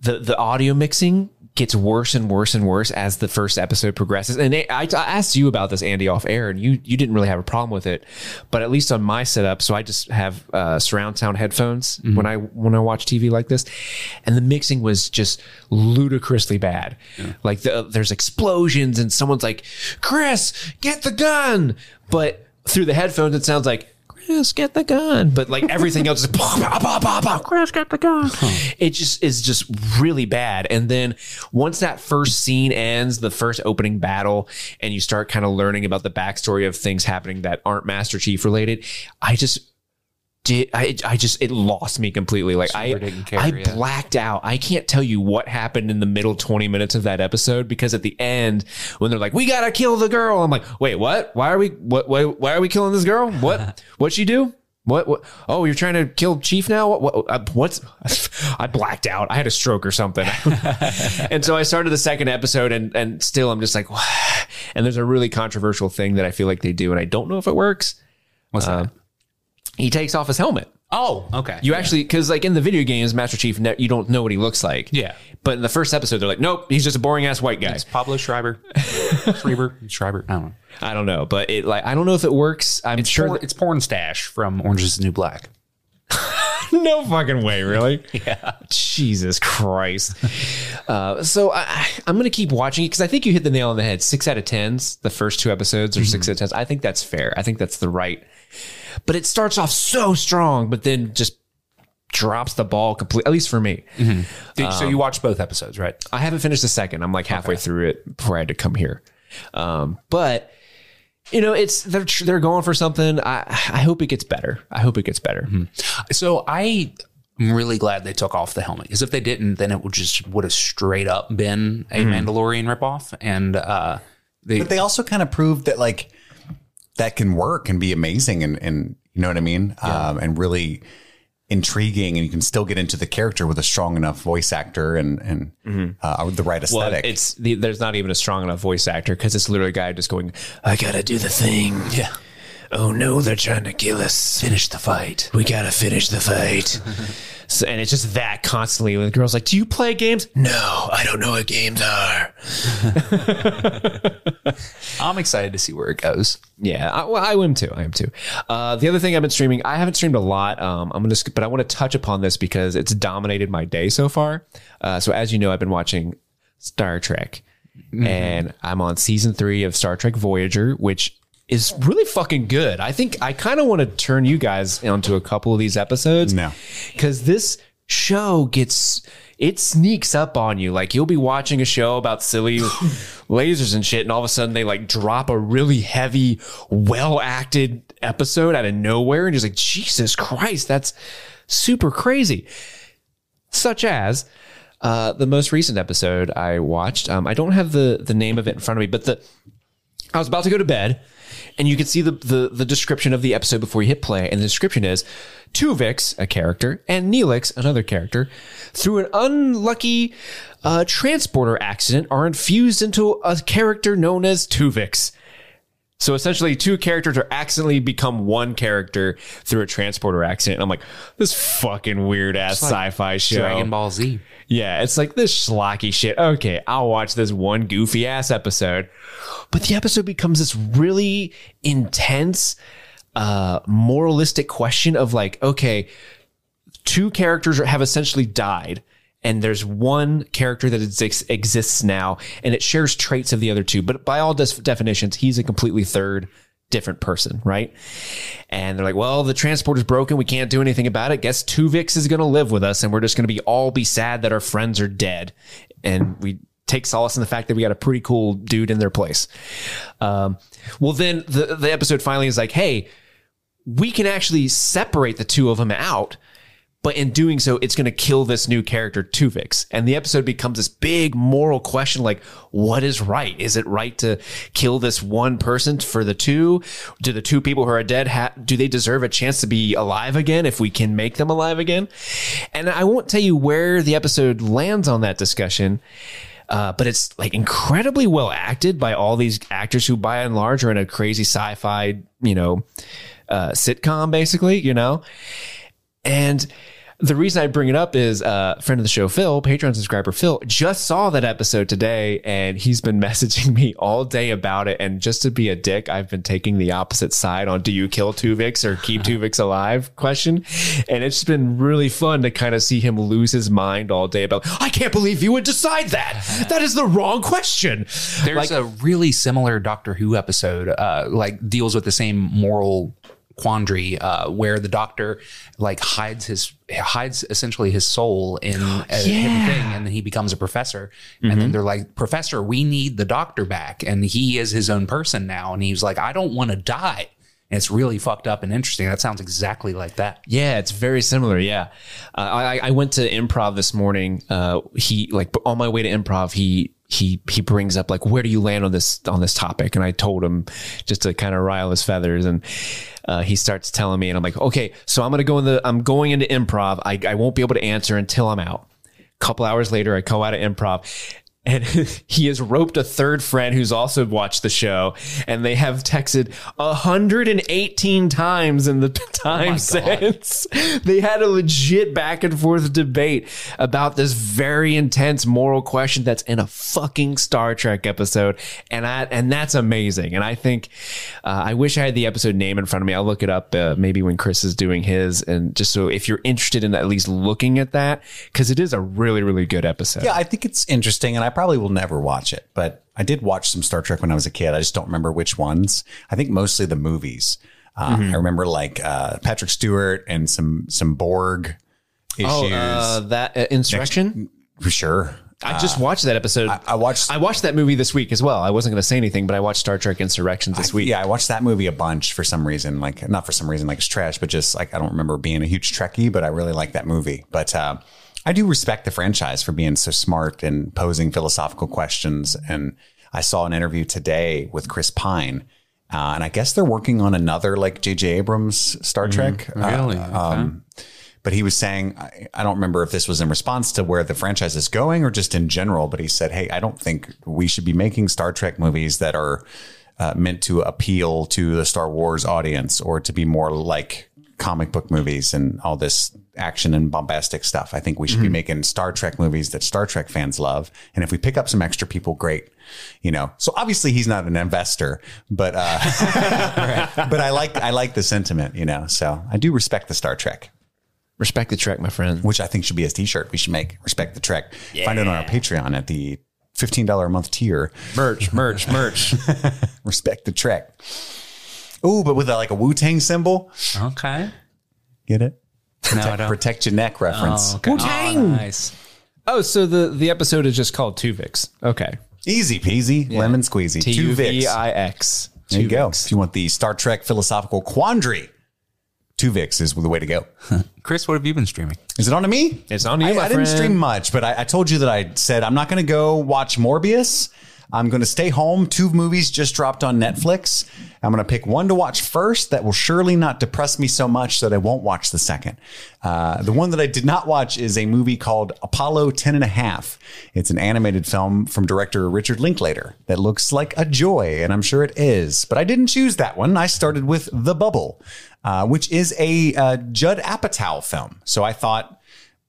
the the audio mixing gets worse and worse and worse as the first episode progresses. And I, I asked you about this, Andy, off air, and you you didn't really have a problem with it, but at least on my setup, so I just have uh, surround sound headphones when I when I watch TV like this, and the mixing was just ludicrously bad. Like the, there's explosions, and someone's like, "Chris, get the gun," but through the headphones, it sounds like. Chris, get the gun. But like everything else is [laughs] bah, bah, bah, bah, bah, Chris, get the gun. It just is just really bad. And then once that first scene ends, the first opening battle, and you start kind of learning about the backstory of things happening that aren't Master Chief related, I just did I, I just it lost me completely. Like I didn't care, I yeah. blacked out. I can't tell you what happened in the middle 20 minutes of that episode because at the end when they're like we gotta kill the girl I'm like wait what? Why are we what why, why are we killing this girl? What [laughs] what'd she do? What, what oh you're trying to kill chief now? What, what uh, what's [laughs] I blacked out. I had a stroke or something. [laughs] And so I started the second episode and and still I'm just like [sighs] and there's a really controversial thing that I feel like they do and I don't know if it works. What's that? He takes off his helmet Oh, okay. you actually, because like in the video games, Master Chief, ne- you don't know what he looks like. Yeah. But in the first episode, they're like, nope, he's just a boring ass white guy. It's Pablo Schreiber. [laughs] Schreiber. Schreiber. I don't know. I don't know, but it like I don't know if it works. I'm It's sure. porn, it's Pornstache from Orange is the New Black. [laughs] [laughs] no fucking way, really. [laughs] yeah. Jesus Christ. uh, so I, I- I'm gonna keep watching it because I think you hit the nail on the head. Six out of tens, the first two episodes, or six out of tens. I think that's fair. I think that's the right. But it starts off so strong, but then just drops the ball completely. At least for me. Did, so you watched both episodes, right? I haven't finished the second. I'm like halfway through it before I had to come here. Um, but you know, it's they're they're going for something. I I hope it gets better. I hope it gets better. So I am really glad they took off the helmet because if they didn't, then it would just would have straight up been a Mandalorian ripoff. And uh, they, But they also kind of proved that like that can work and be amazing and and you know what I mean? Um, and really intriguing and you can still get into the character with a strong enough voice actor and and uh, the right Well, aesthetic. it's the, there's not even a strong enough voice actor because it's literally a guy just going, "I gotta do the thing." yeah, Oh no, they're trying to kill us. finish the fight. We gotta finish the fight. [laughs] so, and it's just that constantly. When the girl's like, "Do you play games?" No, I don't know what games are. [laughs] I'm excited to see where it goes. Yeah, I, well, I am too. I am too. Uh, the other thing I've been streaming, I haven't streamed a lot. Um, I'm gonna, but I want to touch upon this because it's dominated my day so far. Uh, so as you know, I've been watching Star Trek, and I'm on season three of Star Trek Voyager, which is really fucking good. I think I kind of want to turn you guys onto a couple of these episodes. No. because this show gets it sneaks up on you. Like you'll be watching a show about silly [laughs] lasers and shit, and all of a sudden they like drop a really heavy, well acted episode out of nowhere, and you're just like, Jesus Christ, that's super crazy. Such as uh, the most recent episode I watched. Um, I don't have the the name of it in front of me, but the I was about to go to bed, and you can see the, the the description of the episode before you hit play, and the description is Tuvok, a character, and Neelix, another character, through an unlucky uh, transporter accident, are infused into a character known as Tuvix. So essentially, two characters are accidentally become one character through a transporter accident. And I'm like, this fucking weird ass sci-fi show. Dragon Ball Z. Yeah, it's like this schlocky shit. Okay, I'll watch this one goofy ass episode. But the episode becomes this really intense, uh, moralistic question of like, okay, two characters have essentially died. And there's one character that exis- exists now, and it shares traits of the other two. But by all des- definitions, he's a completely third different person, right? And they're like, well, the transporter's broken. We can't do anything about it. Guess Tuvix is going to live with us and we're just going to be all be sad that our friends are dead. And we take solace in the fact that we got a pretty cool dude in their place. Um, well, then the, the episode finally is like, hey, we can actually separate the two of them out. But in doing so, it's going to kill this new character, Tuvix. And the episode becomes this big moral question like, what is right? Is it right to kill this one person for the two? Do the two people who are dead, ha- do they deserve a chance to be alive again if we can make them alive again? And I won't tell you where the episode lands on that discussion. Uh, but it's like incredibly well acted by all these actors who, by and large, are in a crazy sci-fi, you know, uh, sitcom, basically, you know. And the reason I bring it up is uh, a friend of the show, Phil, Patreon subscriber Phil, just saw that episode today and he's been [laughs] messaging me all day about it. And just to be a dick, I've been taking the opposite side on do you kill Tuvix or keep [laughs] Tuvix alive question. And it's been really fun to kind of see him lose his mind all day about, I can't believe you would decide that. [laughs] That is the wrong question. There's Like- a really similar Doctor Who episode, uh, like deals with the same moral quandary uh, where the doctor like hides his hides essentially his soul in [gasps] a hidden thing, and then he becomes a professor. And then they're like, "Professor, we need the doctor back," and he is his own person now. And he's like, "I don't want to die." And it's really fucked up and interesting. That sounds exactly like that. Yeah, it's very similar. Yeah, uh, I, I went to improv this morning. Uh, he like on my way to improv, he he he brings up like where do you land on this on this topic, and I told him just to kind of rile his feathers, and uh, he starts telling me, and I'm like, okay, so I'm gonna go in the I'm going into improv. I I won't be able to answer until I'm out. A couple hours later, I go out of improv. And [laughs] he has roped a third friend who's also watched the show, and they have texted 118 times in the [laughs] time since. [laughs] They had a legit back and forth debate about this very intense moral question that's in a fucking Star Trek episode, and I and that's amazing. And I think uh, I wish I had the episode name in front of me. I'll look it up uh, maybe when Chris is doing his, and just so if you're interested in at least looking at that, because it is a really really good episode. Yeah, I think it's interesting, and I probably will never watch it, but I did watch some Star Trek when I was a kid. I just don't remember which ones. I think mostly the movies. Uh, I remember like uh, Patrick Stewart and some some Borg issues. Oh, uh, that uh, insurrection. sure. I just watched that episode. I watched. I watched that movie this week as well. I wasn't going to say anything, but I watched Star Trek Insurrections this week. Yeah, I watched that movie a bunch for some reason. Like, not for some reason, like it's trash, but just like I don't remember being a huge Trekkie, but I really like that movie. But uh, I do respect the franchise for being so smart and posing philosophical questions. And I saw an interview today with Chris Pine. Uh, and I guess they're working on another like J.J. Abrams Star Trek. Uh, Really? um, but he was saying, I, I don't remember if this was in response to where the franchise is going or just in general, but he said, Hey, I don't think we should be making Star Trek movies that are uh, meant to appeal to the Star Wars audience or to be more like comic book movies and all this action and bombastic stuff. I think we should be making Star Trek movies that Star Trek fans love. And if we pick up some extra people, great. You know, so obviously he's not an investor, but uh, [laughs] but I like I like the sentiment. You know, so I do respect the Star Trek Respect the Trek, my friend. which I think should be a t-shirt we should make. Respect the Trek. Find it on our Patreon at the $15 a month tier. Merch, merch, merch. [laughs] Respect the Trek. Ooh, but with a, like a Wu-Tang symbol. Okay. Get it? No, Protect your neck reference. Oh, okay. Wu-Tang! Oh, nice. oh, so the the episode is just called Tuvix. Okay. Easy peasy, lemon squeezy. T Two U Vicks. V I X. There you go. If you want the Star Trek philosophical quandary, two Vicks is the way to go. [laughs] Chris, what have you been streaming? Is it on to me? It's on to you, I, my I didn't stream much, but I, I told you that I said I'm not going to go watch Morbius. I'm going to stay home. Two movies just dropped on Netflix. I'm going to pick one to watch first that will surely not depress me so much that I won't watch the second. Uh, the one that I did not watch is a movie called Apollo 10 and a half. It's an animated film from director Richard Linklater that looks like a joy, and I'm sure it is. But I didn't choose that one. I started with The Bubble, uh, which is a uh, Judd Apatow film. So I thought,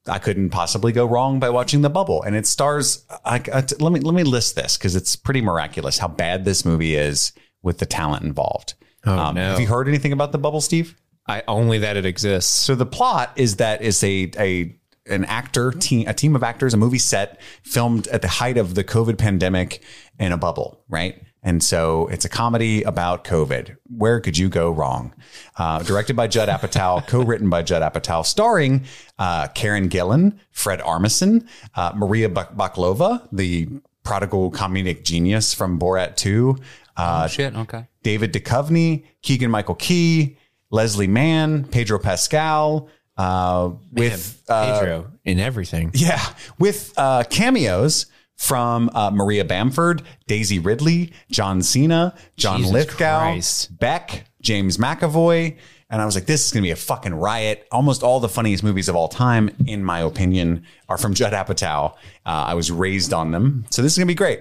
I couldn't possibly go wrong by watching The Bubble, and it stars. I, I- let me let me list this because it's pretty miraculous how bad this movie is with the talent involved. Oh um, no. Have you heard anything about The Bubble, Steve? I only that it exists. So the plot is that it's a a an actor team, a team of actors, a movie set filmed at the height of the COVID pandemic in a bubble, right? And so it's a comedy about COVID. Where could you go wrong? Uh, directed by Judd Apatow, [laughs] co-written by Judd Apatow, starring uh, Karen Gillan, Fred Armisen, uh, Maria Bak- Baklova, the prodigal comedic genius from Borat 2, uh, Shit. Okay. David Duchovny, Keegan Michael Key, Leslie Mann, Pedro Pascal, uh, with uh, Pedro in everything. yeah, with uh, cameos from uh, Maria Bamford, Daisy Ridley, John Cena, John Jesus Lithgow, Christ. Beck, James McAvoy. And I was like, this is going to be a fucking riot. Almost all the funniest movies of all time, in my opinion, are from Judd Apatow. Uh, I was raised on them. So this is going to be great.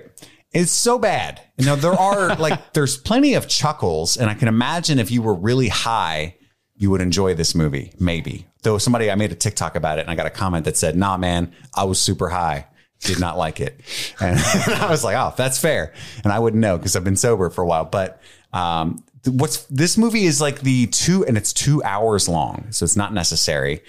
It's so bad. You know, there are [laughs] like, there's plenty of chuckles. And I can imagine if you were really high, you would enjoy this movie, maybe. Though somebody, I made a TikTok about it and I got a comment that said, nah, man, I was super high. Did not like it. And [laughs] I was like, oh, that's fair. And I wouldn't know because I've been sober for a while. But um, th- what's this movie is like the two, and it's two hours long. So it's not necessary.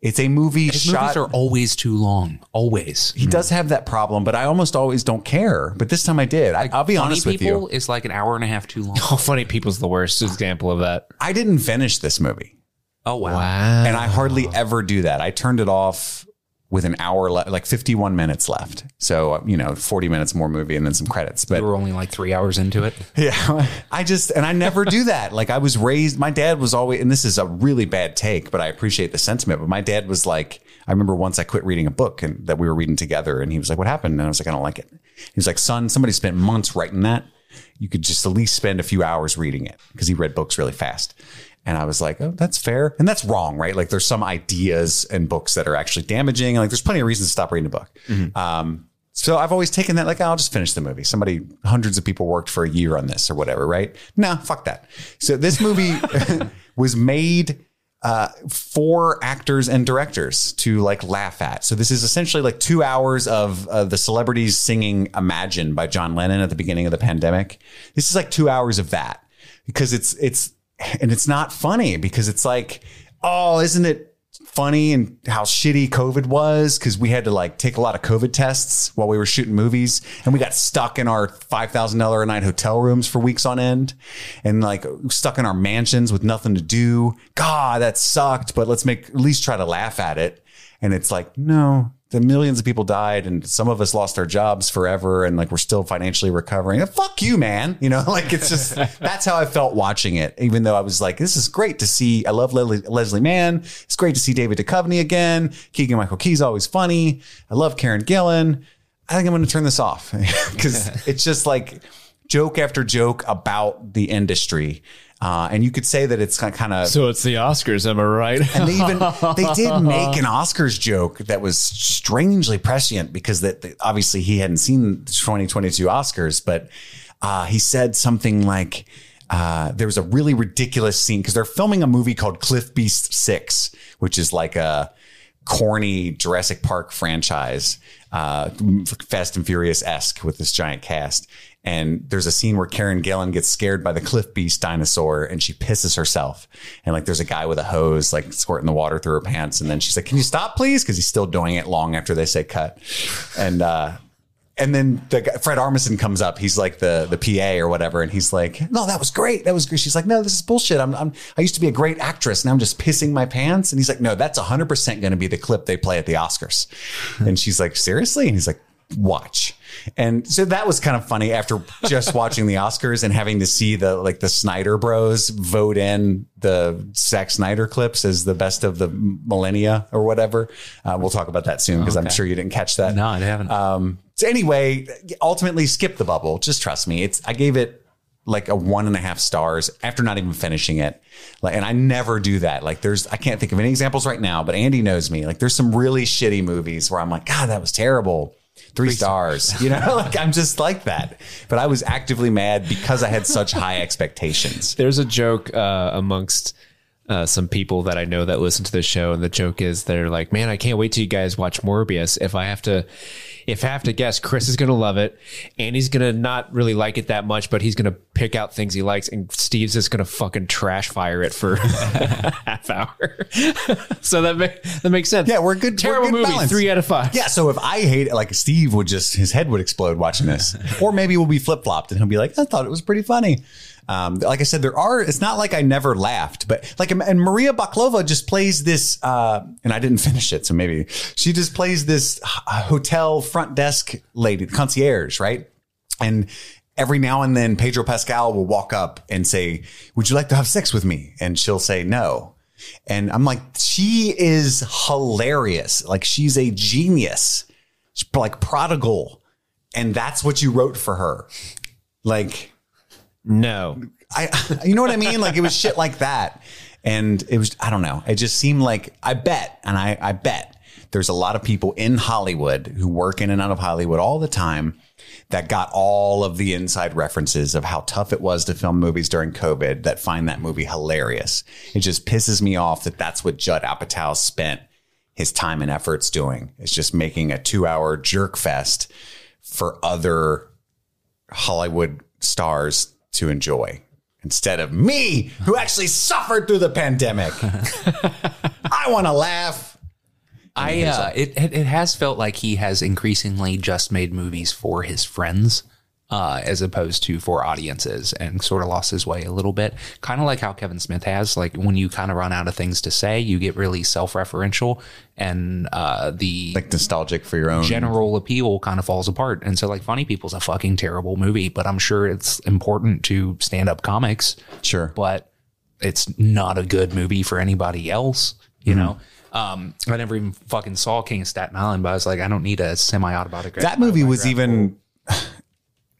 It's a movie His shot. movies are always too long. Always. he does have that problem, but I almost always don't care. But this time I did. I, I'll be Funny honest with People you. is like an hour and a half too long. Oh, [laughs] Funny People's the worst example of that. I didn't finish this movie. Oh wow. Wow. And I hardly ever do that. I turned it off with an hour left, like 51 minutes left. So, uh, you know, 40 minutes more movie and then some credits. But We were only like three hours into it. Yeah, [laughs] I just and I never do that. Like I was raised, my dad was always, and this is a really bad take, but I appreciate the sentiment. But my dad was like, I remember once I quit reading a book and that we were reading together, and he was like, "What happened?" And I was like, "I don't like it." He was like, "Son, somebody spent months writing that. You could just at least spend a few hours reading it because he read books really fast." And I was like, "Oh, that's fair," and that's wrong, right? Like, there's some ideas and books that are actually damaging. Like, there's plenty of reasons to stop reading a book. Um, so I've always taken that like I'll just finish the movie. Somebody, hundreds of people worked for a year on this or whatever, right? Nah, fuck that. So this movie [laughs] was made uh, for actors and directors to like laugh at. So this is essentially like two hours of uh, the celebrities singing "Imagine" by John Lennon at the beginning of the pandemic. This is like two hours of that because it's it's and it's not funny because it's like, oh, isn't it funny and how shitty COVID was because we had to like take a lot of COVID tests while we were shooting movies and we got stuck in our $5,000 a night hotel rooms for weeks on end and like stuck in our mansions with nothing to do. God, that sucked, but let's make at least try to laugh at it. And it's like, no, the millions of people died and some of us lost our jobs forever and like we're still financially recovering. Fuck you, man. You know, [laughs] like it's just that's how I felt watching it. Even though I was like, this is great to see. I love Leslie, Leslie Mann. It's great to see David Duchovny again. Keegan Michael Key's always funny. I love Karen Gillan. I think I'm going to turn this off [laughs] because it's just like joke after joke about the industry. Uh, and you could say that it's kind of So it's the Oscars, am I right? [laughs] and they even they did [laughs] make an Oscars joke that was strangely prescient because that that obviously he hadn't seen the 2022 Oscars, but uh, he said something like uh, there was a really ridiculous scene because they're filming a movie called Cliff Beast Six, which is like a corny Jurassic Park franchise, uh, Fast and Furious esque with this giant cast. And there's a scene where Karen Gillan gets scared by the Cliff Beast dinosaur and she pisses herself. And like there's a guy with a hose like squirting the water through her pants. And then she's like, Can you stop, please? Because he's still doing it long after they say cut. And uh and then the guy, Fred Armisen comes up. He's like the the PA or whatever, and he's like, "No, that was great. That was great." She's like, "No, this is bullshit. I'm, I'm I used to be a great actress. and I'm just pissing my pants." And he's like, "No, that's 100 percent going to be the clip they play at the Oscars." and she's like, "Seriously?" And he's like, "Watch." And so that was kind of funny after just [laughs] watching the Oscars and having to see the like the Snyder Bros vote in the Zack Snyder clips as the best of the millennia or whatever. Uh, we'll talk about that soon because I'm sure you didn't catch that. No, I haven't. Um, so anyway, ultimately skip the bubble. Just trust me. It's I gave it like a one and a half stars after not even finishing it. Like, and I never do that. Like there's I can't think of any examples right now, but Andy knows me. Like there's some really shitty movies where I'm like, God, that was terrible. Three, stars. [laughs] You know, [laughs] like I'm just like that. But I was actively mad because I had such high [laughs] expectations. There's a joke uh, amongst uh, some people that I know that listen to the show, and the joke is they're like, "Man, I can't wait till you guys watch Morbius. If I have to, if I have to guess, Chris is gonna love it, and he's gonna not really like it that much, but he's gonna pick out things he likes, and Steve's just gonna fucking trash fire it for a [laughs] half hour. [laughs] so that that makes sense. Yeah, we're good- Terrible we're good movie. balance. Three out of five. Yeah, so if I hate it, like Steve would just his head would explode watching this, [laughs] or maybe we'll be flip flopped and he'll be like, "I thought it was pretty funny." Um, like I said, there are. It's not like I never laughed, but like, and Maria Bakalova just plays this, uh, and I didn't [laughs] finish it, so maybe she just plays this hotel front desk lady, the concierge, right? And every now and then, Pedro Pascal will walk up and say, "Would you like to have sex with me?" And she'll say no. And I'm like, she is hilarious. Like she's a genius, She's like prodigal. And that's what you wrote for her. Like, No. I, [laughs] you know what I mean? Like it was shit like that. And it was, I don't know. It just seemed like, I bet, and I, I bet there's a lot of people in Hollywood who work in and out of Hollywood all the time that got all of the inside references of how tough it was to film movies during COVID that find that movie hilarious. It just pisses me off that that's what Judd Apatow spent his time and efforts doing. It's just making a two hour jerk fest for other Hollywood stars to enjoy instead of me, who actually suffered through the pandemic. [laughs] I want to laugh. I uh, it, it it has felt like he has increasingly just made movies for his friends. Uh, as opposed to for audiences and sort of lost his way a little bit. Kind of like how Kevin Smith has, like when you kind of run out of things to say, you get really self referential and uh, the like nostalgic for your own. general appeal kind of falls apart. And so, like, Funny People's a fucking terrible movie, but I'm sure it's important to stand up comics. Sure. But it's not a good movie for anybody else, you know? Um, I never even fucking saw King of Staten Island, but I was like, I don't need a semi autobiography. that movie was even [laughs]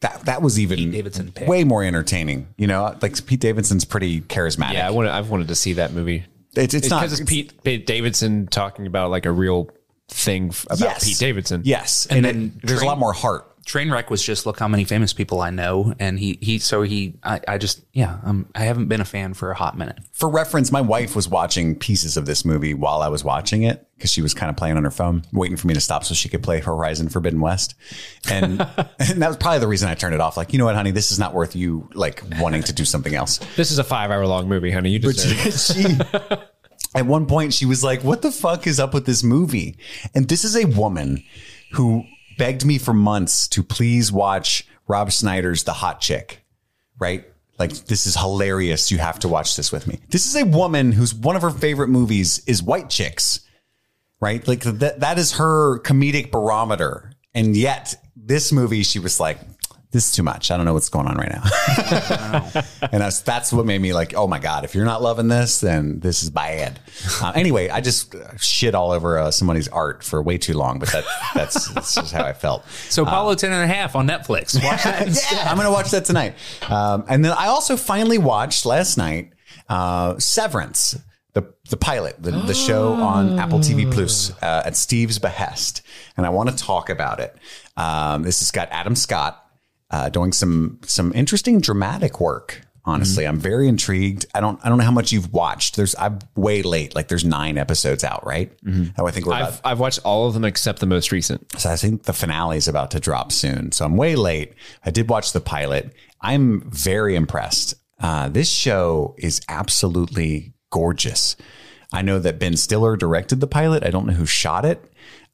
that that was even Davidson pick. way more entertaining. You know, like Pete Davidson's pretty charismatic. Yeah, I want. I've wanted to see that movie. it's it's not because it's Pete, Pete Davidson talking about like a real thing about Yes. Pete Davidson. Yes, and, then then there's a lot more heart. Trainwreck was just look how many famous people I know, and he he so he I, I just yeah um, I haven't been a fan for a hot minute. For reference, my wife was watching pieces of this movie while I was watching it because she was kind of playing on her phone, waiting for me to stop so she could play Horizon Forbidden West. And, [laughs] and that was probably the reason I turned it off. Like, you know what, honey, this is not worth you like wanting to do something else. This is a five hour long movie, honey. You deserve it. [laughs] she at one point she was like what the fuck is up with this movie and this is a woman who begged me for months to please watch rob schneider's the hot chick right? Like this is hilarious. You have to watch this with me. This is a woman whose one of her favorite movies is white chicks right? Like that that is her comedic barometer. And yet this movie she was like this is too much. I don't know what's going on right now. and that's that's what made me like, oh my god, if you're not loving this, then this is bad. Uh, anyway, I just uh, shit all over uh, somebody's art for way too long, but that that's, that's just how I felt. So Apollo 10 and a half on Netflix. Watch that. [laughs] yeah, I'm gonna watch that tonight. Um, and then I also finally watched last night uh, Severance. The, the pilot, the, the show on Apple TV Plus uh, at Steve's behest, and I want to talk about it. Um, this has got Adam Scott uh, doing some some interesting dramatic work. Honestly, I'm very intrigued. I don't I don't know how much you've watched. There's I'm way late. Like there's nine episodes out, right? Oh, I think we're. I've, I've watched all of them except the most recent. so I think the finale is about to drop soon. So I'm way late. I did watch the pilot. I'm very impressed. Uh, this show is absolutely gorgeous. I know that Ben Stiller directed the pilot. I don't know who shot it,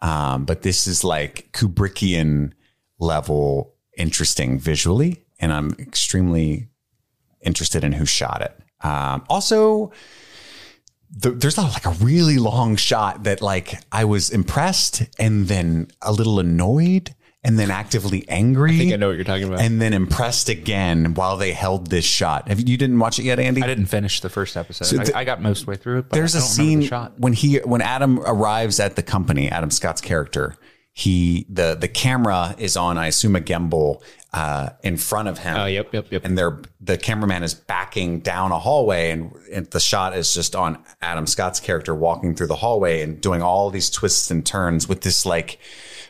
um, but this is like Kubrickian level interesting visually, and I'm extremely interested in who shot it. Um, also, th- there's a, like a really long shot that like I was impressed and then a little annoyed and then actively angry. I think I know what you're talking about. And then impressed again while they held this shot. Have you, you didn't watch it yet, Andy? I didn't finish the first episode. th- I, I got most way through it. But There's I a scene the shot. when he when Adam arrives at the company, Adam Scott's character, he the the camera is on, I assume a gimbal uh, in front of him. Oh, yep, yep, yep. And they're the cameraman is backing down a hallway, and, and the shot is just on Adam Scott's character walking through the hallway and doing all these twists and turns with this like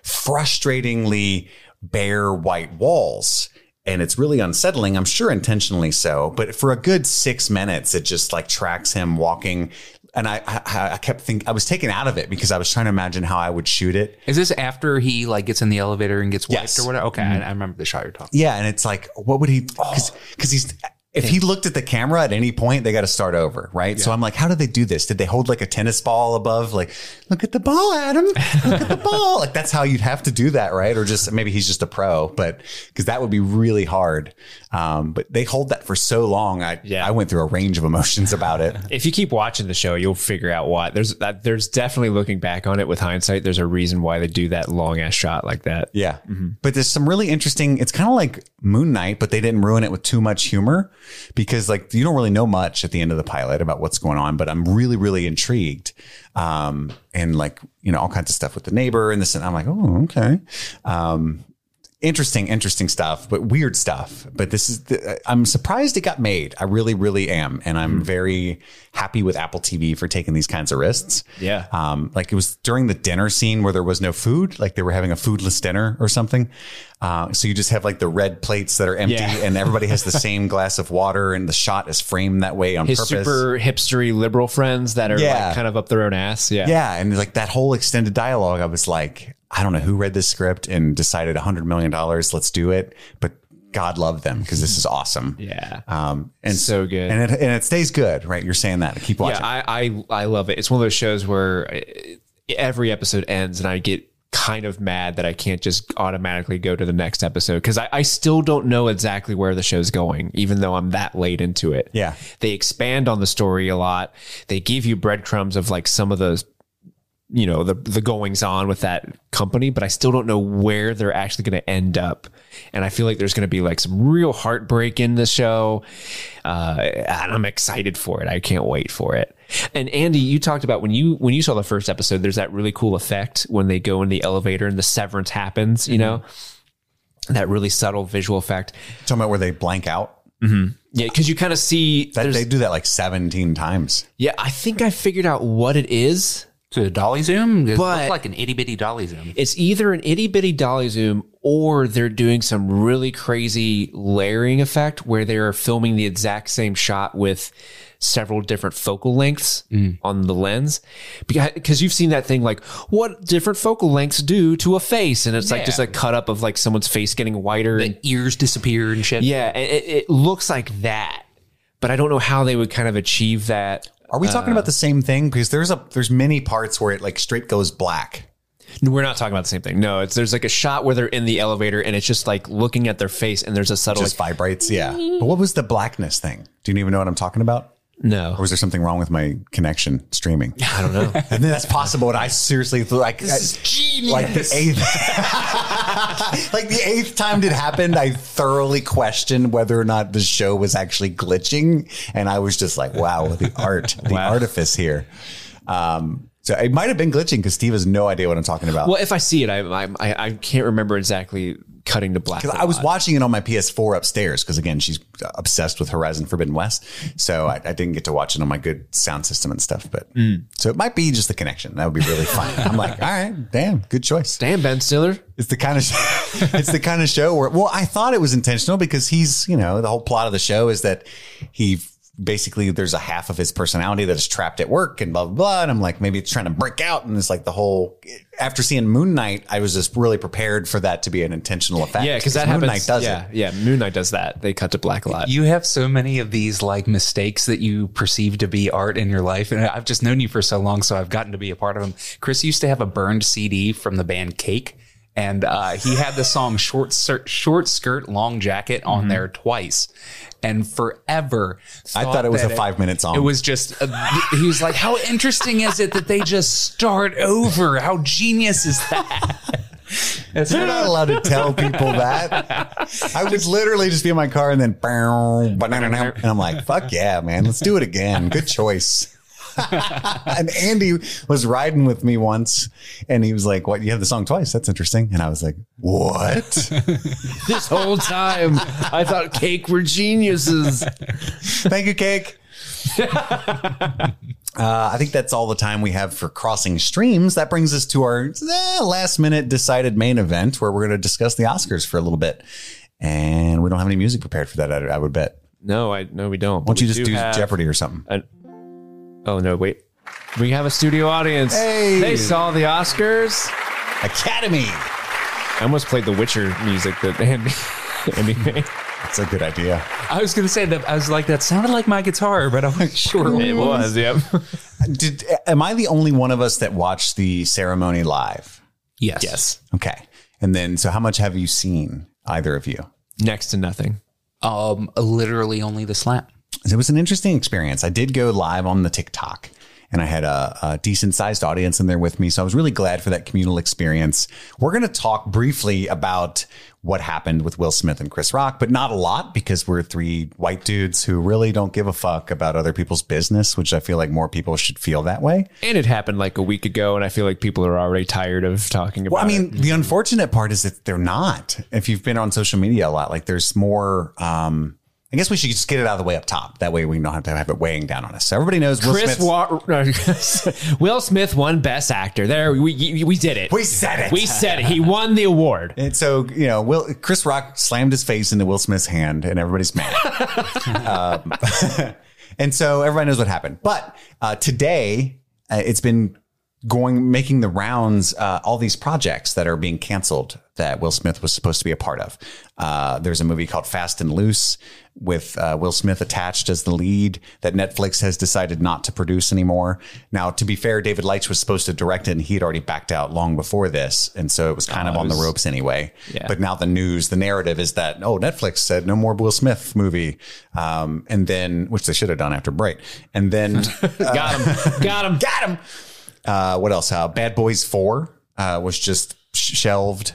frustratingly bare white walls. And it's really unsettling. I'm sure intentionally so, but for a good six minutes, it just like tracks him walking. And I, I, I kept thinking I was taken out of it because I was trying to imagine how I would shoot it. Is this after he like gets in the elevator and gets wiped Yes. or whatever? Okay, I, mm-hmm. I remember the shot you're talking. Yeah, and it's like, what would he? Because he's if he looked at the camera at any point, they got to start over, right? So I'm like, how did they do this? Did they hold like a tennis ball above? Like, look at the ball, Adam. Look at the ball. Like that's how you'd have to do that, right? Or just maybe he's just a pro, but because that would be really hard. Um, but they hold that for so long. I Yeah. I went through a range of emotions about it. If you keep watching the show, you'll figure out why. There's that. There's definitely looking back on it with hindsight. There's a reason why they do that long ass shot like that. Yeah. But there's some really interesting, it's kind of like Moon Knight, but they didn't ruin it with too much humor because like you don't really know much at the end of the pilot about what's going on, but I'm really, really intrigued. Um, and like, you know, all kinds of stuff with the neighbor and this, and I'm like, oh, okay. Um, interesting, interesting stuff, but weird stuff. But this is, the, I'm surprised it got made. I really, really am. And I'm very happy with Apple TV for taking these kinds of risks. Yeah. Um, like it was during the dinner scene where there was no food, like they were having a foodless dinner or something. Uh, so you just have like the red plates that are empty Yeah. and everybody has the [laughs] same glass of water and the shot is framed that way on His purpose. super hipstery liberal friends that are Yeah. like kind of up their own ass. Yeah. yeah. And like that whole extended dialogue, I was like, I don't know who read this script and decided a hundred million dollars, let's do it. But God love them because this is awesome. [laughs] Yeah. Um, and So good. And it, and it stays good, right? You're saying that. Keep watching. Yeah, I, I I love it. It's one of those shows where every episode ends and I get kind of mad that I can't just automatically go to the next episode because I, I still don't know exactly where the show's going, even though I'm that late into it. Yeah. They expand on the story a lot. They give you breadcrumbs of like some of the you know the the goings on with that company but i still don't know where they're actually going to end up. And i feel like there's going to be like some real heartbreak in the show. Uh, and i'm excited for it. I can't wait for it. And andy you talked about when you when you saw the first episode there's that really cool effect when they go in the elevator and the severance happens you know? That really subtle visual effect. Talking about where they blank out. yeah because you kind of see That, they do that like 17 times. yeah i think i figured out what it is To a dolly zoom, it But- looked like an itty bitty dolly zoom. it's either an itty bitty dolly zoom or they're doing some really crazy layering effect where they're filming the exact same shot with several different focal lengths mm. on the lens. Because you've seen that thing like what different focal lengths do to a face. And it's like just a cut up of like someone's face getting whiter and Ears disappear and shit. yeah it, it looks like that. But i don't know how they would kind of achieve that Are we talking about uh, the same thing? Because there's a there's many parts where it like straight goes black. We're not talking about the same thing. No, it's there's like a shot where they're in the elevator and it's just like looking at their face and there's a subtle Just like, vibrates. Yeah. But what was the blackness thing? Do you even know what I'm talking about? No. Or was there something wrong with my connection streaming? [laughs] I don't know. [laughs] and think that's possible. And I seriously thought like this is genius. Like the eighth, [laughs] like the eighth time it happened, I thoroughly questioned whether or not the show was actually glitching, and I was just like, "Wow, the art, the artifice here." Um, so it might have been glitching because Steve has no idea what I'm talking about. Well, if I see it, I I, I I can't remember exactly cutting to black. I was watching it on my PS4 upstairs because again, she's obsessed with Horizon Forbidden West. So I, I didn't get to watch it on my good sound system and stuff. But hmm. so it might be just the connection. That would be really fun. I'm like, [laughs] all right, damn, good choice. Damn, Ben Stiller. It's the kind of [laughs] it's the kind of show where well, I thought it was intentional because he's you know the whole plot of the show is that he basically there's a half of his personality that is trapped at work and blah blah blah. And I'm like maybe it's trying to break out and it's like the whole. After seeing Moon Knight, I was just really prepared for that to be an intentional effect. Yeah, because that Moon happens. Knight does yeah, it. yeah. Moon Knight does that. They cut to black a lot. You have so many of these like mistakes that you perceive to be art in your life. And I've just known you for so long, so I've gotten to be a part of them. Chris used to have a burned CD from the band Cake. And uh, he had the song "Short Skirt, Short Skirt, Long Jacket" on there twice, and forever. I thought it was a five minute song. It was just. Uh, he was like, "How interesting is it that they just start over? How genius is that?" [laughs] It's You're not allowed to tell people that. I would literally just be in my car and then, [laughs] and I'm like, fuck yeah, man, let's do it again. Good choice. [laughs] and Andy was riding with me once and he was like, What? You have the song twice? That's interesting. And I was like, What? [laughs] this whole time, I thought Cake were geniuses. Thank you, Cake. [laughs] uh, I think that's all the time we have for crossing streams. That brings us to our eh, last minute decided main event where we're going to discuss the Oscars for a little bit. And we don't have any music prepared for that, I, I would bet. No, I no, we don't. Why don't you just do Jeopardy or something? Oh no, wait. We have a studio audience. Hey. They saw the Oscars. Academy. I almost played the Witcher music that Andy, Andy made. That's a good idea. I was gonna say that. I was like, that sounded like my guitar, but I'm not sure. It was, yep. [laughs] Did am I the only one of us that watched the ceremony live? Yes. yes. Okay. And then so how much have you seen either of you? Next to nothing. Um, literally only the slap. It was an interesting experience. I did go live on the TikTok and I had a, a decent sized audience in there with me. So I was really glad for that communal experience. We're going to talk briefly about what happened with Will Smith and Chris Rock, but not a lot because we're three white dudes who really don't give a fuck about other people's business, which I feel like more people should feel that way. And it happened like a week ago, and I feel like people are already tired of talking about Well, I mean, it. the unfortunate part is that they're not. If you've been on social media a lot, like there's more. Um, I guess we should just get it out of the way up top. That way we don't have to have it weighing down on us. So everybody knows Will Chris Smith's- Wa- [laughs] Will Smith won Best Actor. There, we we did it. We said it. We said it. He won the award. And so, you know, Will Chris Rock slammed his face into Will Smith's hand, and everybody's mad. [laughs] um, [laughs] and so everybody knows what happened. But uh, today, uh, it's been going making the rounds uh, all these projects that are being canceled that Will Smith was supposed to be a part of. Uh, there's a movie called Fast and Loose with uh, Will Smith attached as the lead that Netflix has decided not to produce anymore. Now, to be fair, David Leitch was supposed to direct it and he had already backed out long before this. And so it was kind of on the ropes anyway. Yeah. But now the news, the narrative is that, oh, Netflix said no more Will Smith movie. Um, and then, which they should have done after Bright. And then, [laughs] Got him. Got him. [laughs] got him. Uh, what else? Uh, Bad Boys 4 uh, was just sh- shelved.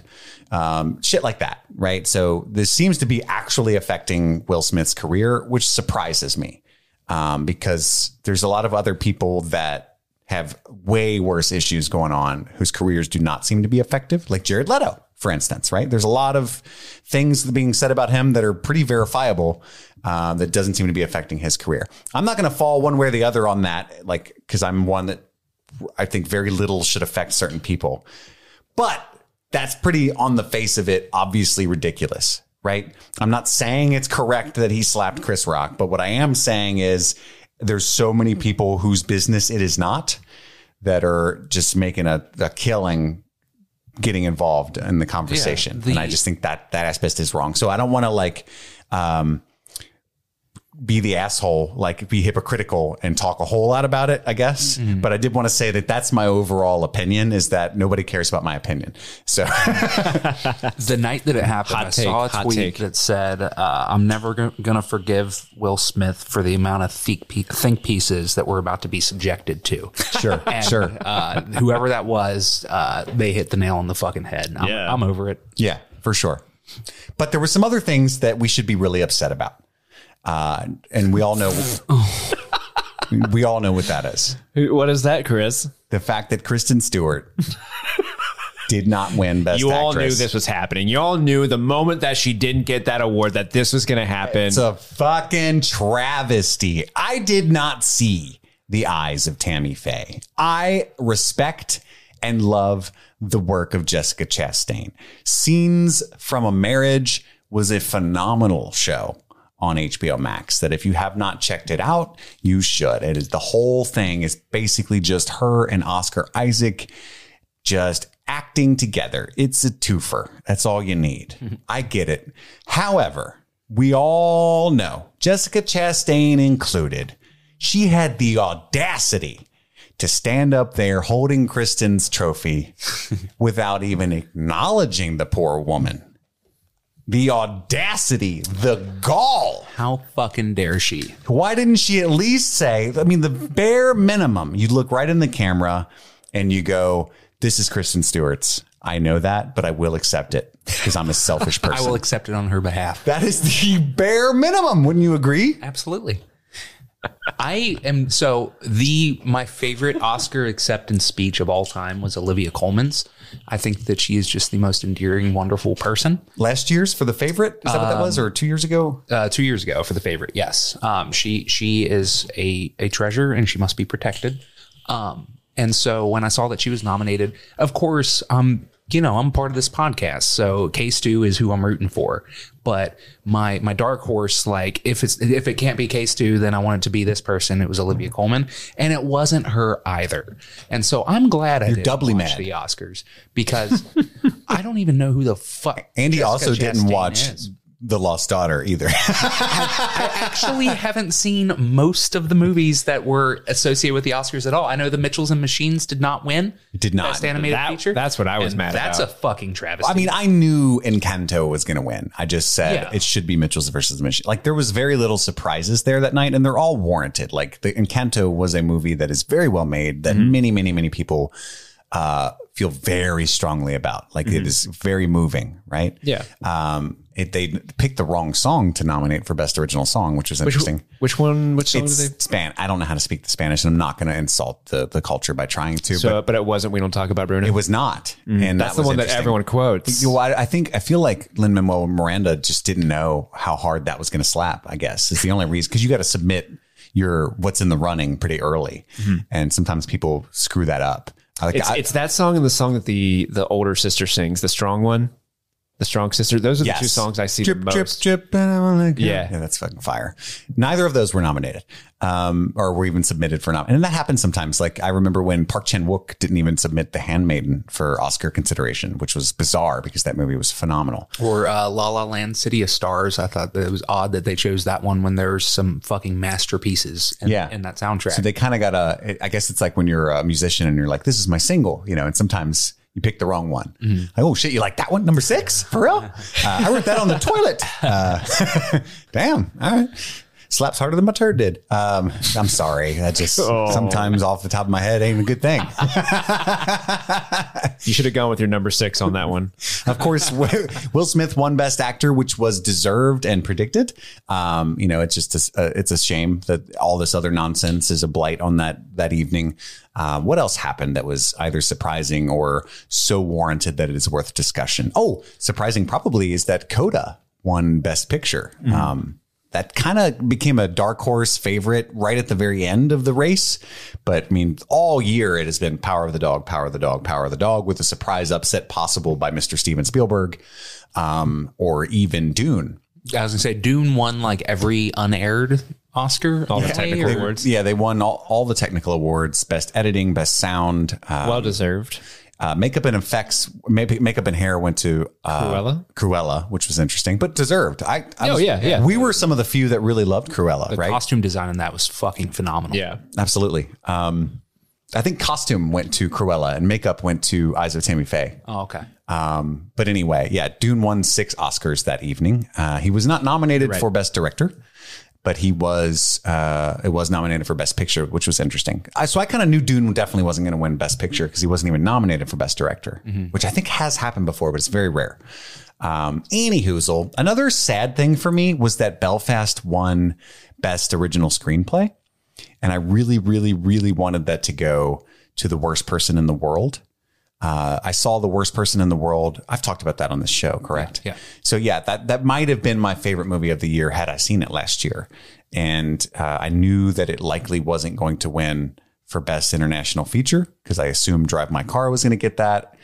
Um, shit like that, right? So this seems to be actually affecting Will Smith's career, which surprises me um, because there's a lot of other people that have way worse issues going on whose careers do not seem to be effective, like Jared Leto, for instance, right? There's a lot of things being said about him that are pretty verifiable uh, that doesn't seem to be affecting his career. I'm not going to fall one way or the other on that, like, because I'm one that I think very little should affect certain people. But that's pretty on the face of it, obviously ridiculous, right? I'm not saying it's correct that he slapped Chris Rock, but what I am saying is there's so many people whose business it is not that are just making a, a killing getting involved in the conversation. the- and I just think that that aspect is wrong. So I don't want to like um be the asshole, like be hypocritical and talk a whole lot about it, I guess. Mm-hmm. But I did want to say that that's my overall opinion is that nobody cares about my opinion. So [laughs] the night that it happened, Hot I take, saw a tweet take. that said, uh, "I'm never going to forgive Will Smith for the amount of think, pe- think pieces that we're about to be subjected to." sure, [laughs] And, sure. Uh, whoever that was, uh, they hit the nail on the fucking head. I'm, Yeah. I'm over it. Yeah, for sure. But there were some other things that we should be really upset about. Uh, and we all know [laughs] we all know what that is. What is that, Chris? The fact that Kristen Stewart did not win Best You all knew this was happening. You all knew the moment that she didn't get that award that this was going to happen. It's a fucking travesty. I did not see the eyes of Tammy Faye. I respect and love the work of Jessica Chastain. Scenes from a Marriage was a phenomenal show on HBO Max that if you have not checked it out, you should. It is the whole thing is basically just her and Oscar Isaac just acting together. It's a twofer. That's all you need. I get it. However, we all know, Jessica Chastain included, she had the audacity to stand up there holding Kristen's trophy [laughs] without even acknowledging the poor woman. The audacity, the gall. How fucking dare she? Why didn't she at least say, I mean, the bare minimum, you look right in the camera and you go, This is Kristen Stewart's. I know that, but I will accept it because I'm a selfish person. [laughs] I will accept it on her behalf. that is the bare minimum. Wouldn't you agree? Absolutely. I am so the my favorite Oscar acceptance speech of all time was Olivia Colman's. I think that she is just the most endearing, wonderful person. Last year's for the favorite? Is that what that was? Or two years ago? Uh, two years ago for the favorite, yes. Um, she she is a a treasure and she must be protected. Um, and so when I saw that she was nominated, of course, um, you know, I'm part of this podcast, so K Stu is who I'm rooting for. But my my dark horse, like if it's if it can't be K Stu, then I want it to be this person. It was Olivia mm-hmm. Colman and it wasn't her either. And so I'm glad I didn't doubly watch mad. the Oscars because [laughs] I don't even know who the fuck Andy Jessica also didn't watch is. The Lost Daughter either. [laughs] I actually haven't seen most of the movies that were associated with the Oscars at all. I know the Mitchells and Machines did not win. Did not. Best animated That- feature. that's what I was And mad That's about. a fucking travesty. I mean, I knew Encanto was going to win. I just said Yeah. it should be Mitchell's versus Mission. Like there was very little surprises there that night, and they're all warranted. Like the Encanto was a movie that is very well made that many, many, many people uh, feel very strongly about. Like it is very moving, right? Yeah. Um, it, they picked the wrong song to nominate for best original song, which was interesting. which one? Which song It's did they? Span. I don't know how to speak the Spanish, and I'm not going to insult the the culture by trying to. So, but but, it wasn't. We don't talk about Bruno. it was not, mm. and That's that the one that everyone quotes. You know, I, I think I feel like Lin Manuel Miranda just didn't know how hard that was going to slap. I guess is the only reason because you got to submit your what's in the running pretty early, mm-hmm. and sometimes people screw that up. Like It's, I, it's that song and the song that the the older sister sings, the strong one. The Strong Sister. Those are the Yes. two songs I see drip, the most. Drip, drip, and I wanna go. Yeah. yeah, that's fucking fire. Neither of those were nominated, um, or were even submitted for nom. And that happens sometimes. Like I remember when Park Chan Wook didn't even submit The Handmaiden for Oscar consideration, which was bizarre because that movie was phenomenal. Or uh, La La Land, City of Stars. I thought that it was odd that they chose that one when there's some fucking masterpieces in, Yeah. in that soundtrack. So they kind of got a. I guess it's like when you're a musician and you're like, "This is my single," you know, and sometimes. You picked the wrong one. Like, oh shit, you like that one? Number six? For real? Uh, I wrote that on the toilet. Uh, [laughs] damn. All right. Slaps harder than my turd did. Um, I'm sorry. That just [laughs] sometimes off the top of my head ain't a good thing. [laughs] You should have gone with your number six on that one. [laughs] of course, Will Smith won Best Actor, which was deserved and predicted. Um, you know, it's just a, uh, it's a shame that all this other nonsense is a blight on that that evening. Uh, what else happened that was either surprising or so warranted that it is worth discussion? Oh, surprising probably is that Coda won Best Picture. Um, that kind of became a dark horse favorite right at the very end of the race. But I mean, all year it has been Power of the Dog, Power of the Dog, Power of the Dog, with a surprise upset possible by Mr. Steven Spielberg um, or even Dune. I was gonna say Dune won like every unaired Oscar. All the technical Or- awards. Yeah, they won all, all the technical awards best editing, best sound, uh, Well deserved. Uh, makeup and effects. Maybe makeup and hair went to uh, Cruella? Cruella, which was interesting, but deserved. I, I Oh, was- yeah, yeah. We were some of the few that really loved Cruella, The right? costume design in that was fucking phenomenal. Yeah. Absolutely. Um, I think costume went to Cruella and makeup went to Eyes of Tammy Faye. Oh, okay. Um, but anyway, yeah, Dune won six Oscars that evening. Uh, he was not nominated for Best Director, but he was uh, it was nominated for Best Picture, which was interesting. I, so I kind of knew Dune definitely wasn't going to win Best Picture because he wasn't even nominated for Best Director, which I think has happened before, but it's very rare. Um, Anywhoozle, another sad thing for me was that Belfast won Best Original Screenplay. And I really, really, really wanted that to go to the worst person in the world. Uh, I saw the worst person in the world. I've talked about that on this show, correct? Yeah. So yeah, that that might have been my favorite movie of the year had I seen it last year, and uh, I knew that it likely wasn't going to win for best international feature because I assumed Drive My Car was going to get that,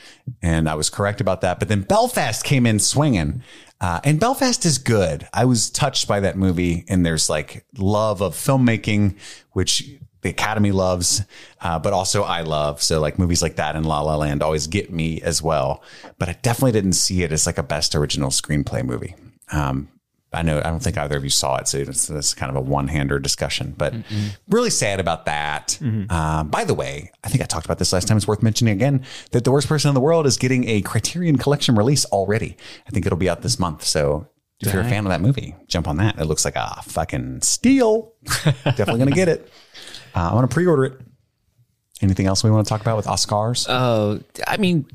and I was correct about that. But then Belfast came in swinging. Uh, and Belfast is good. I was touched by that movie, and there's like love of filmmaking, which the Academy loves, uh, but also I love. So like movies like that and La La Land always get me as well. But I definitely didn't see it as like a best original screenplay movie. Um, I know I don't think either of you saw it, so it's, it's kind of a one-hander discussion. But really sad about that. Um, by the way, I think I talked about this last time. It's worth mentioning again that the worst person in the world is getting a Criterion Collection release already. I think it'll be out this month. So if you're a fan of that movie, jump on that. It looks like a fucking steal. [laughs] Definitely gonna get it. Uh, I want to pre-order it. Anything else we want to talk about with Oscars? Oh, I mean,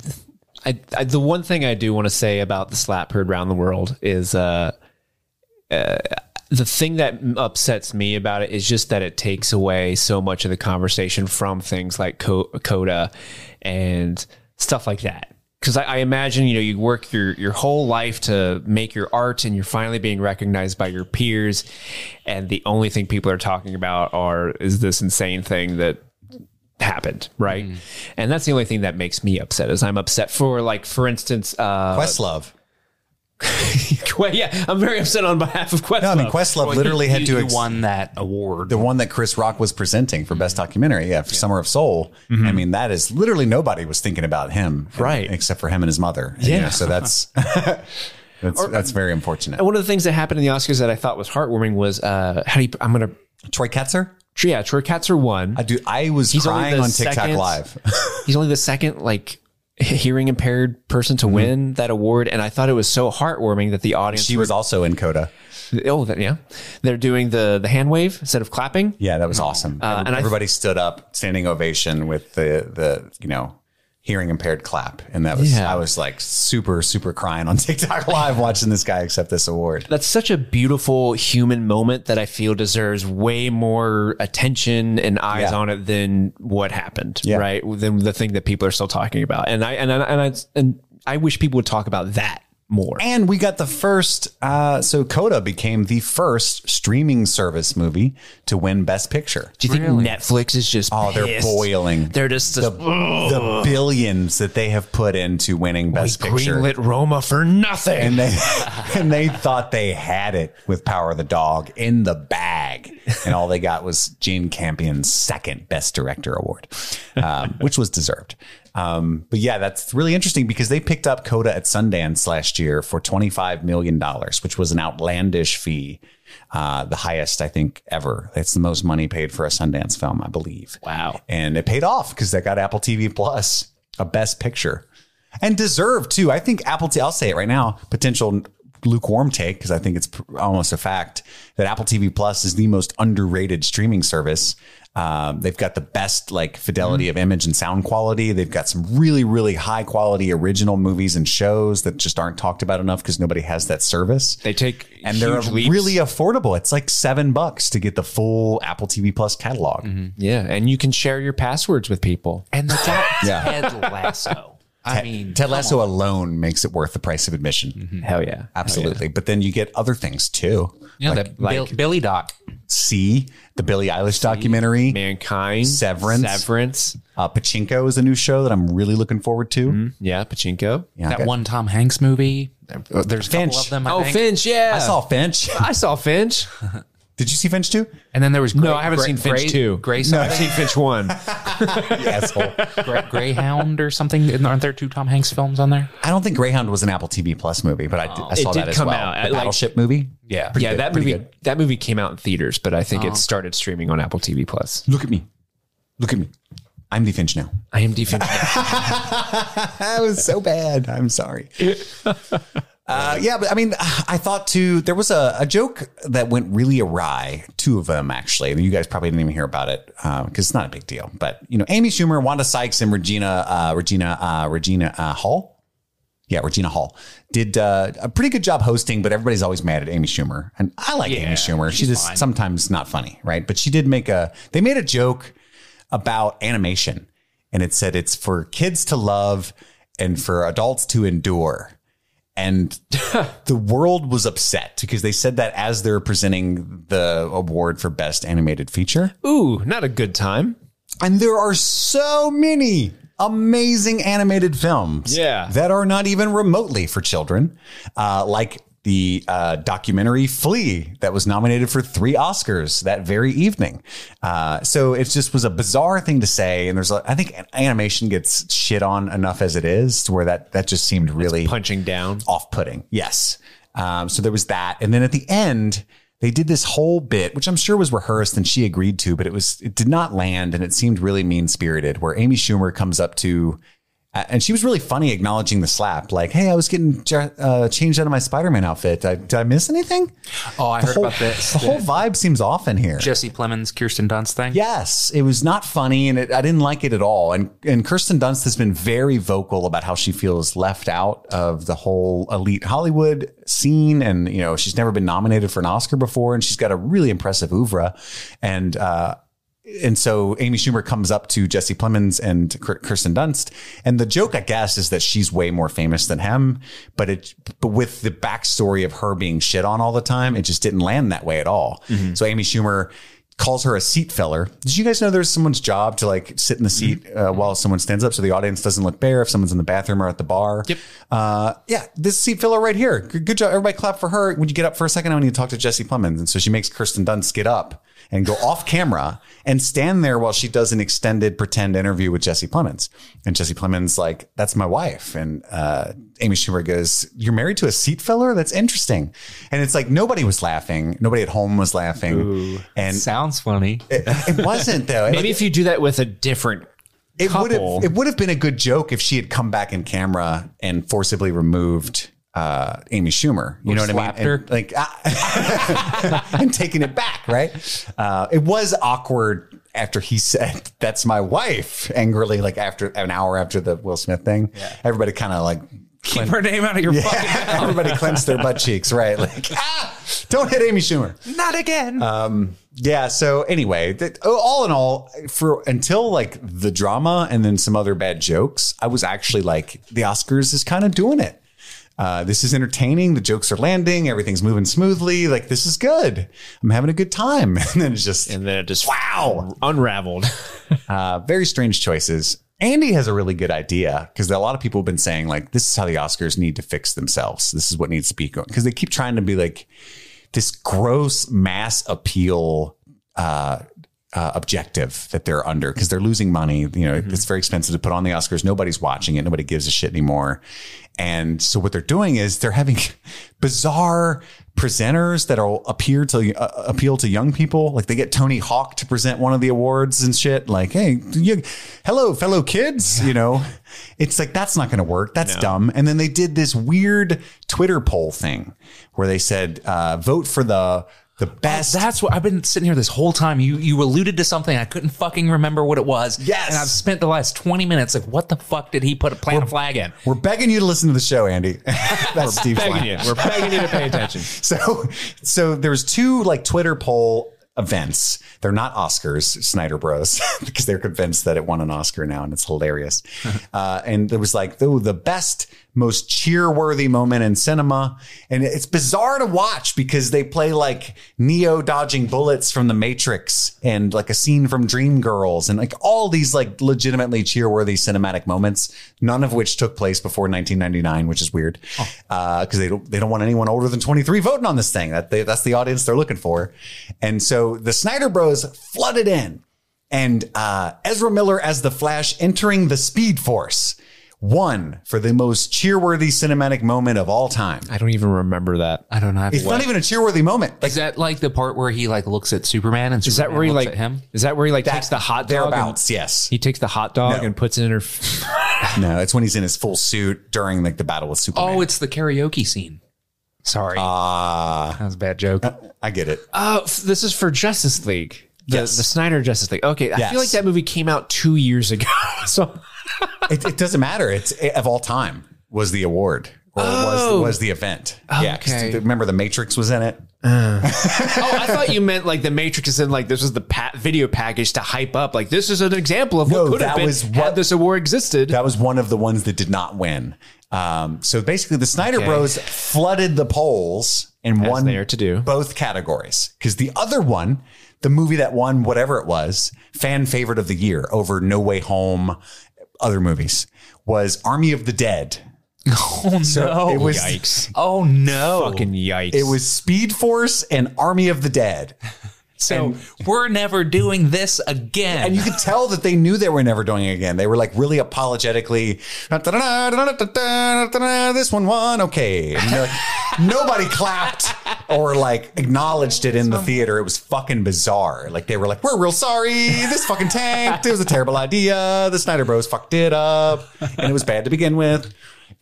I, I the one thing I do want to say about the slap heard around the world is uh, uh, the thing that upsets me about it is just that it takes away so much of the conversation from things like Co- Coda and stuff like that. Because I, I imagine you know you work your your whole life to make your art, and you're finally being recognized by your peers, and the only thing people are talking about are is this insane thing that happened, right? And that's the only thing that makes me upset. Is I'm upset for like, for instance, uh, Questlove. [laughs] well, yeah, I'm very upset on behalf of Questlove. No, I mean Questlove literally had He- to he ex- won that award. the one that Chris Rock was presenting for best documentary, yeah, for Summer of Soul. I mean, that is literally nobody was thinking about him, Right. except for him and his mother. You Yeah. know, so that's [laughs] that's that's very unfortunate. And one of the things that happened in the Oscars that I thought was heartwarming was uh, how do you? I'm gonna. Troy Kotsur, Yeah, Troy Kotsur won. I do. I was He's crying on TikTok second- Live. [laughs] He's only the second like hearing impaired person to mm-hmm. win that award, and I thought it was so heartwarming that the audience. she was also in Coda. oh, yeah, they're doing the the hand wave instead of clapping. Yeah, that was awesome. Uh, and I- Everybody stood up, standing ovation with the the you know hearing impaired clap, and that was Yeah. I was like super super crying on [laughs] TikTok Live watching this guy accept this award. That's such a beautiful human moment that I feel deserves way more attention and eyes Yeah. on it than what happened. Yeah. Right, than the thing that people are still talking about. And I and I, and I and I wish people would talk about that more. And we got the first, uh, so Coda became the first streaming service movie to win Best Picture. Do you think Really? Netflix is just Oh, they're pissed? boiling. They're just the, the billions that they have put into winning Best Picture. greenlit Roma for nothing. and they [laughs] and they thought they had it with Power of the Dog in the bag, and all they got was Jane Campion's second Best Director award, um, which was deserved. Um, but yeah, that's really interesting because they picked up Coda at Sundance last year for twenty five million dollars, which was an outlandish fee, uh, the highest I think ever. It's the most money paid for a Sundance film, I believe. Wow. and it paid off because they got Apple TV Plus a Best Picture and deserved too. I think Apple. T- I'll say it right now. Potential lukewarm take because I think it's pr- almost a fact that Apple TV Plus is the most underrated streaming service. Um, they've got the best like fidelity of image and sound quality. They've got some really, really high quality original movies and shows that just aren't talked about enough because nobody has that service. they take and they're leaps. really affordable. It's like seven bucks to get the full Apple TV Plus catalog. yeah, and you can share your passwords with people. And they got [laughs] Yeah. Ted Lasso. I mean, Ted Lasso on. alone makes it worth the price of admission. Hell yeah, Absolutely. But then you get other things too. You know, that Bill, Billy Doc. See the Billie Eilish documentary. mankind, Severance. Severance. Uh, Pachinko is a new show that I'm really looking forward to. Yeah, Pachinko. Yeah, That okay. one Tom Hanks movie. There's a Finch. couple of them. I Oh, think. Finch. Yeah, I saw Finch. I saw Finch. [laughs] Did you see Finch too? And then there was No, I haven't Grey- seen Finch Grey- two. Grey I've something, seen Finch one. [laughs] Asshole. Grey- Greyhound or something. Aren't there two Tom Hanks films on there? I don't think Greyhound was an Apple TV Plus movie, but I, did- I saw did that as come well. out The at, like- Battleship movie. Yeah. yeah, good, that movie. good. That movie came out in theaters, but I think it oh. started streaming on Apple TV Plus. Look at me. Look at me. I'm the Finch now. I am the Finch. Now. [laughs] That was so bad. I'm sorry. [laughs] Uh, yeah, but I mean, I thought too, there was a, a joke that went really awry. Two of them, actually. You guys probably didn't even hear about it because it's not a big deal. But, you know, Amy Schumer, Wanda Sykes, and Regina, uh, Regina, uh, Regina uh, Hall. Yeah, Regina Hall did uh, a pretty good job hosting, but everybody's always mad at Amy Schumer. And I like Amy Schumer. She just sometimes not funny, right? But she did make a, they made a joke about animation and it said it's for kids to love and for adults to endure. And [laughs] the world was upset because they said that as they're presenting the award for best animated feature. Ooh, not a good time. And there are so many amazing animated films Yeah. that are not even remotely for children, uh, like the uh, documentary Flee that was nominated for three Oscars that very evening. Uh, so it just was a bizarre thing to say. And there's, a, I think animation gets shit on enough as it is to where that, that just seemed really Punching down. off-putting. Yes. Um, so there was that, and then at the end, they did this whole bit, which I'm sure was rehearsed and she agreed to, but it was it did not land, and it seemed really mean spirited. Where Amy Schumer comes up to, and she was really funny, acknowledging the slap, like, "Hey, I was getting uh, changed out of my Spider-Man outfit. I, did I miss anything?" Oh, I heard Whole- about this. The whole vibe seems off in here. Jesse Plemons, Kirsten Dunst thing. Yes, it was not funny, and it, I didn't like it at all. And and Kirsten Dunst has been very vocal about how she feels left out of the whole elite Hollywood scene, and you know she's never been nominated for an Oscar before, and she's got a really impressive oeuvre, and. uh and so Amy Schumer comes up to Jesse Plemons and Kirsten Dunst, and the joke, I guess, is that she's way more famous than him. But it, but with the backstory of her being shit on all the time, it just didn't land that way at all. So Amy Schumer calls her a seat filler. Did you guys know there's someone's job to like sit in the seat uh, while someone stands up so the audience doesn't look bare if someone's in the bathroom or at the bar? Yep. Uh, yeah, this seat filler right here. Good, good job. Everybody clap for her. Would you get up for a second? I need to talk to Jesse Plemons. And so she makes Kirsten Dunst get up and go off camera and stand there while she does an extended pretend interview with Jesse Plemons. And Jesse Plemons like, that's my wife. And uh, Amy Schumer goes, you're married to a seat filler? That's interesting. And it's like nobody was laughing. Nobody at home was laughing. And Sounds funny. it, it wasn't though. [laughs] Maybe if you do that with a different it would couple. have it would have been a good joke if she had come back in camera and forcibly removed uh, Amy Schumer. You know what I mean? her. And, like ah, [laughs] and taking it back, right? Uh, it was awkward after he said that's my wife angrily, like after an hour after the Will Smith thing. Everybody kind of like Keep her name out of your fucking [laughs] mouth. everybody clenched their butt cheeks, right? Like ah, don't hit Amy Schumer. Not again. Yeah. So anyway, that, all in all, for until like the drama and then some other bad jokes, I was actually like, the Oscars is kind of doing it. Uh, this is entertaining. The jokes are landing. Everything's moving smoothly. Like this is good. I'm having a good time. [laughs] And then it's just And then it just wow, unraveled. [laughs] uh, very strange choices. Andy has a really good idea because a lot of people have been saying like this is how the Oscars need to fix themselves. This is what needs to be going because they keep trying to be like this gross mass appeal uh, uh, objective that they're under because they're losing money. You know, it's very expensive to put on the Oscars. Nobody's watching it. Nobody gives a shit anymore. And so what they're doing is they're having [laughs] bizarre presenters that will appear to uh, appeal to young people. Like they get Tony Hawk to present one of the awards and shit. Like, hey, you, hello, fellow kids. You know, it's like that's not going to work. That's dumb. And then they did this weird Twitter poll thing where they said, uh, vote for the the best. That's what I've been sitting here this whole time. You you alluded to something I couldn't fucking remember what it was. Yes. and I've spent the last twenty minutes like, what the fuck did he put a plant a flag in? We're begging you to listen to the show, Andy. [laughs] That's Steve begging you. We're begging you to pay attention. [laughs] So, so there's two like Twitter poll events. They're not Oscars, Snyder Bros, [laughs] because they're convinced that it won an Oscar now, and it's hilarious. uh, and there was like, oh, the best, most cheer-worthy moment in cinema, and it's bizarre to watch because they play like Neo dodging bullets from The Matrix and like a scene from Dreamgirls, and like all these like legitimately cheer-worthy cinematic moments, none of which took place before 1999, which is weird because they don't they don't want anyone older than 23 voting on this thing. That they, that's the audience they're looking for, and so the Snyder Bros flooded in, and uh, Ezra Miller as the Flash entering the Speed Force won for the most cheerworthy cinematic moment of all time. I don't even remember that. I don't know. It's not even a cheerworthy moment. Like Is that like the part where he like looks at Superman and Is that where he looks like at him? Is that where he like that- takes the hot dog? and- thereabouts. Yes. he takes the hot dog No. and puts it in her. f- [laughs] No, it's when he's in his full suit during like the battle with Superman. Oh, it's the karaoke scene. Sorry, ah, that was a bad joke. I get it. Oh, f- this is for Justice League. The, Yes. the Snyder Justice League. Okay, I Yes. feel like that movie came out two years ago. [laughs] so it, it doesn't matter. It's of all time was the award or was was the event. Yeah, 'cause Okay. remember the Matrix was in it. Oh, I thought you meant like the Matrix is in like this was the video package to hype up. Like this is an example of No, what could have been was had this award existed. That was one of the ones that did not win. Um, so basically, the Snyder Okay. Bros flooded the polls and won they are to do. both categories. Because the other one, the movie that won whatever it was, fan favorite of the year over No Way Home, other movies, was Army of the Dead. [laughs] Oh no! it was- Yikes! oh no! Fucking yikes! It was Speed Force and Army of the Dead. [laughs] so we're never doing this again. And you could tell that they knew they were never doing it again. They were like really apologetically, this one won. Okay. And like, nobody clapped or like acknowledged it in the theater. It was fucking bizarre. Like they were like, we're real sorry. This fucking tanked. It was a terrible idea. The Snyder Bros fucked it up and it was bad to begin with.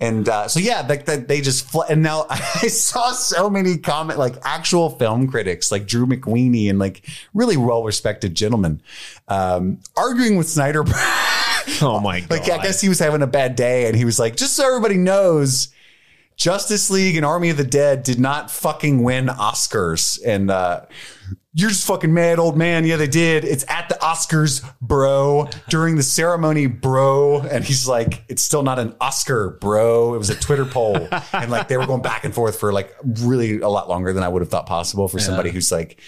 And uh, so yeah, like that they just fl- and now [laughs] I saw so many comment like actual film critics like Drew McWeeny and like really well respected gentlemen um, arguing with Snyder. [laughs] oh my god! like I guess he was having a bad day and he was like, just so everybody knows, Justice League and Army of the Dead did not fucking win Oscars. And uh, you're just fucking mad, old man. Yeah, they did. It's at the Oscars, bro. During the ceremony, bro. And he's like, it's still not an Oscar, bro. It was a Twitter poll. and like they were going back and forth for like really a lot longer than I would have thought possible for somebody who's like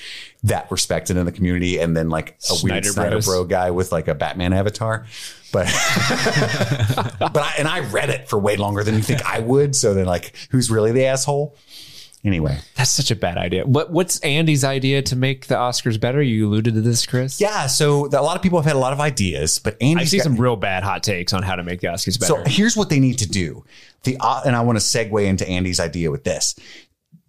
that respected in the community and then like a weird Snyder Snyder Bros. bro guy with like a Batman avatar. But [laughs] but I, and I read it for way longer than you think I would. So then, like, who's really the asshole? Anyway, That's such a bad idea. What What's Andy's idea to make the Oscars better? You alluded to this, Chris. yeah. So a lot of people have had a lot of ideas, but Andy, I see some real bad hot takes on how to make the Oscars better. So here's what they need to do. The uh, and I want to segue into Andy's idea with this.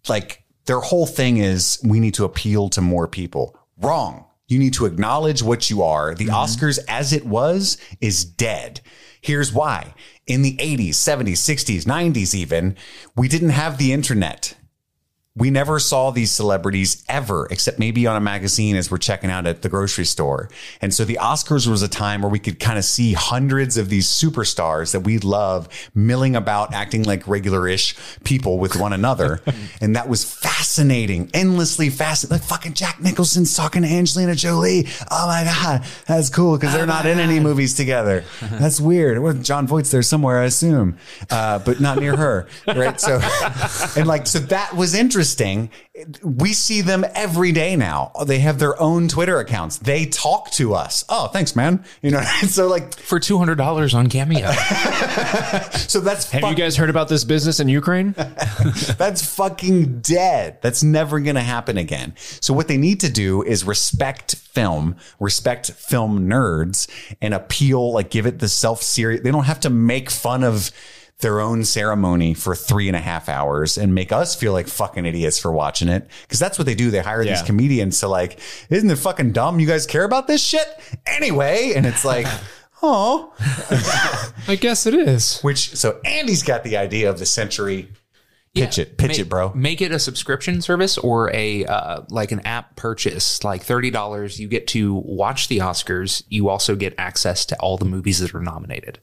Like their whole thing is we need to appeal to more people. Wrong. You need to acknowledge what you are. The mm-hmm. Oscars as it was is dead. Here's why. In the 80s, 70s, 60s, 90s even, we didn't have the internet. We never saw these celebrities ever, except maybe on a magazine as we're checking out at the grocery store. And so the Oscars was a time where we could kind of see hundreds of these superstars that we love milling about, acting like regular ish people with one another. [laughs] and that was fascinating, endlessly fascinating. Like fucking Jack Nicholson's talking to Angelina Jolie. Oh my God. That's cool because they're not in any movies together. [laughs] That's weird. Well, Jon Voight's there somewhere, I assume, uh, but not near her. Right. So, [laughs] and like, so that was interesting. We see them every day now. They have their own Twitter accounts. They talk to us. Oh, thanks, man. You know, [laughs] so like, For two hundred dollars on Cameo. [laughs] so that's Have fuck- you guys heard about this business in Ukraine? [laughs] That's fucking dead. That's never going to happen again. So what they need to do is respect film, respect film nerds and appeal, like give it the self serious. They don't have to make fun of their own ceremony for three and a half hours and make us feel like fucking idiots for watching it. Cause that's what they do. They hire these comedians to like, isn't it fucking dumb? You guys care about this shit anyway? And it's like, [laughs] oh, I guess it is. which, so Andy's got the idea of the century. Pitch it, pitch make, it, bro. Make it a subscription service or a uh, like an app purchase, like thirty dollars. You get to watch the Oscars. You also get access to all the movies that are nominated.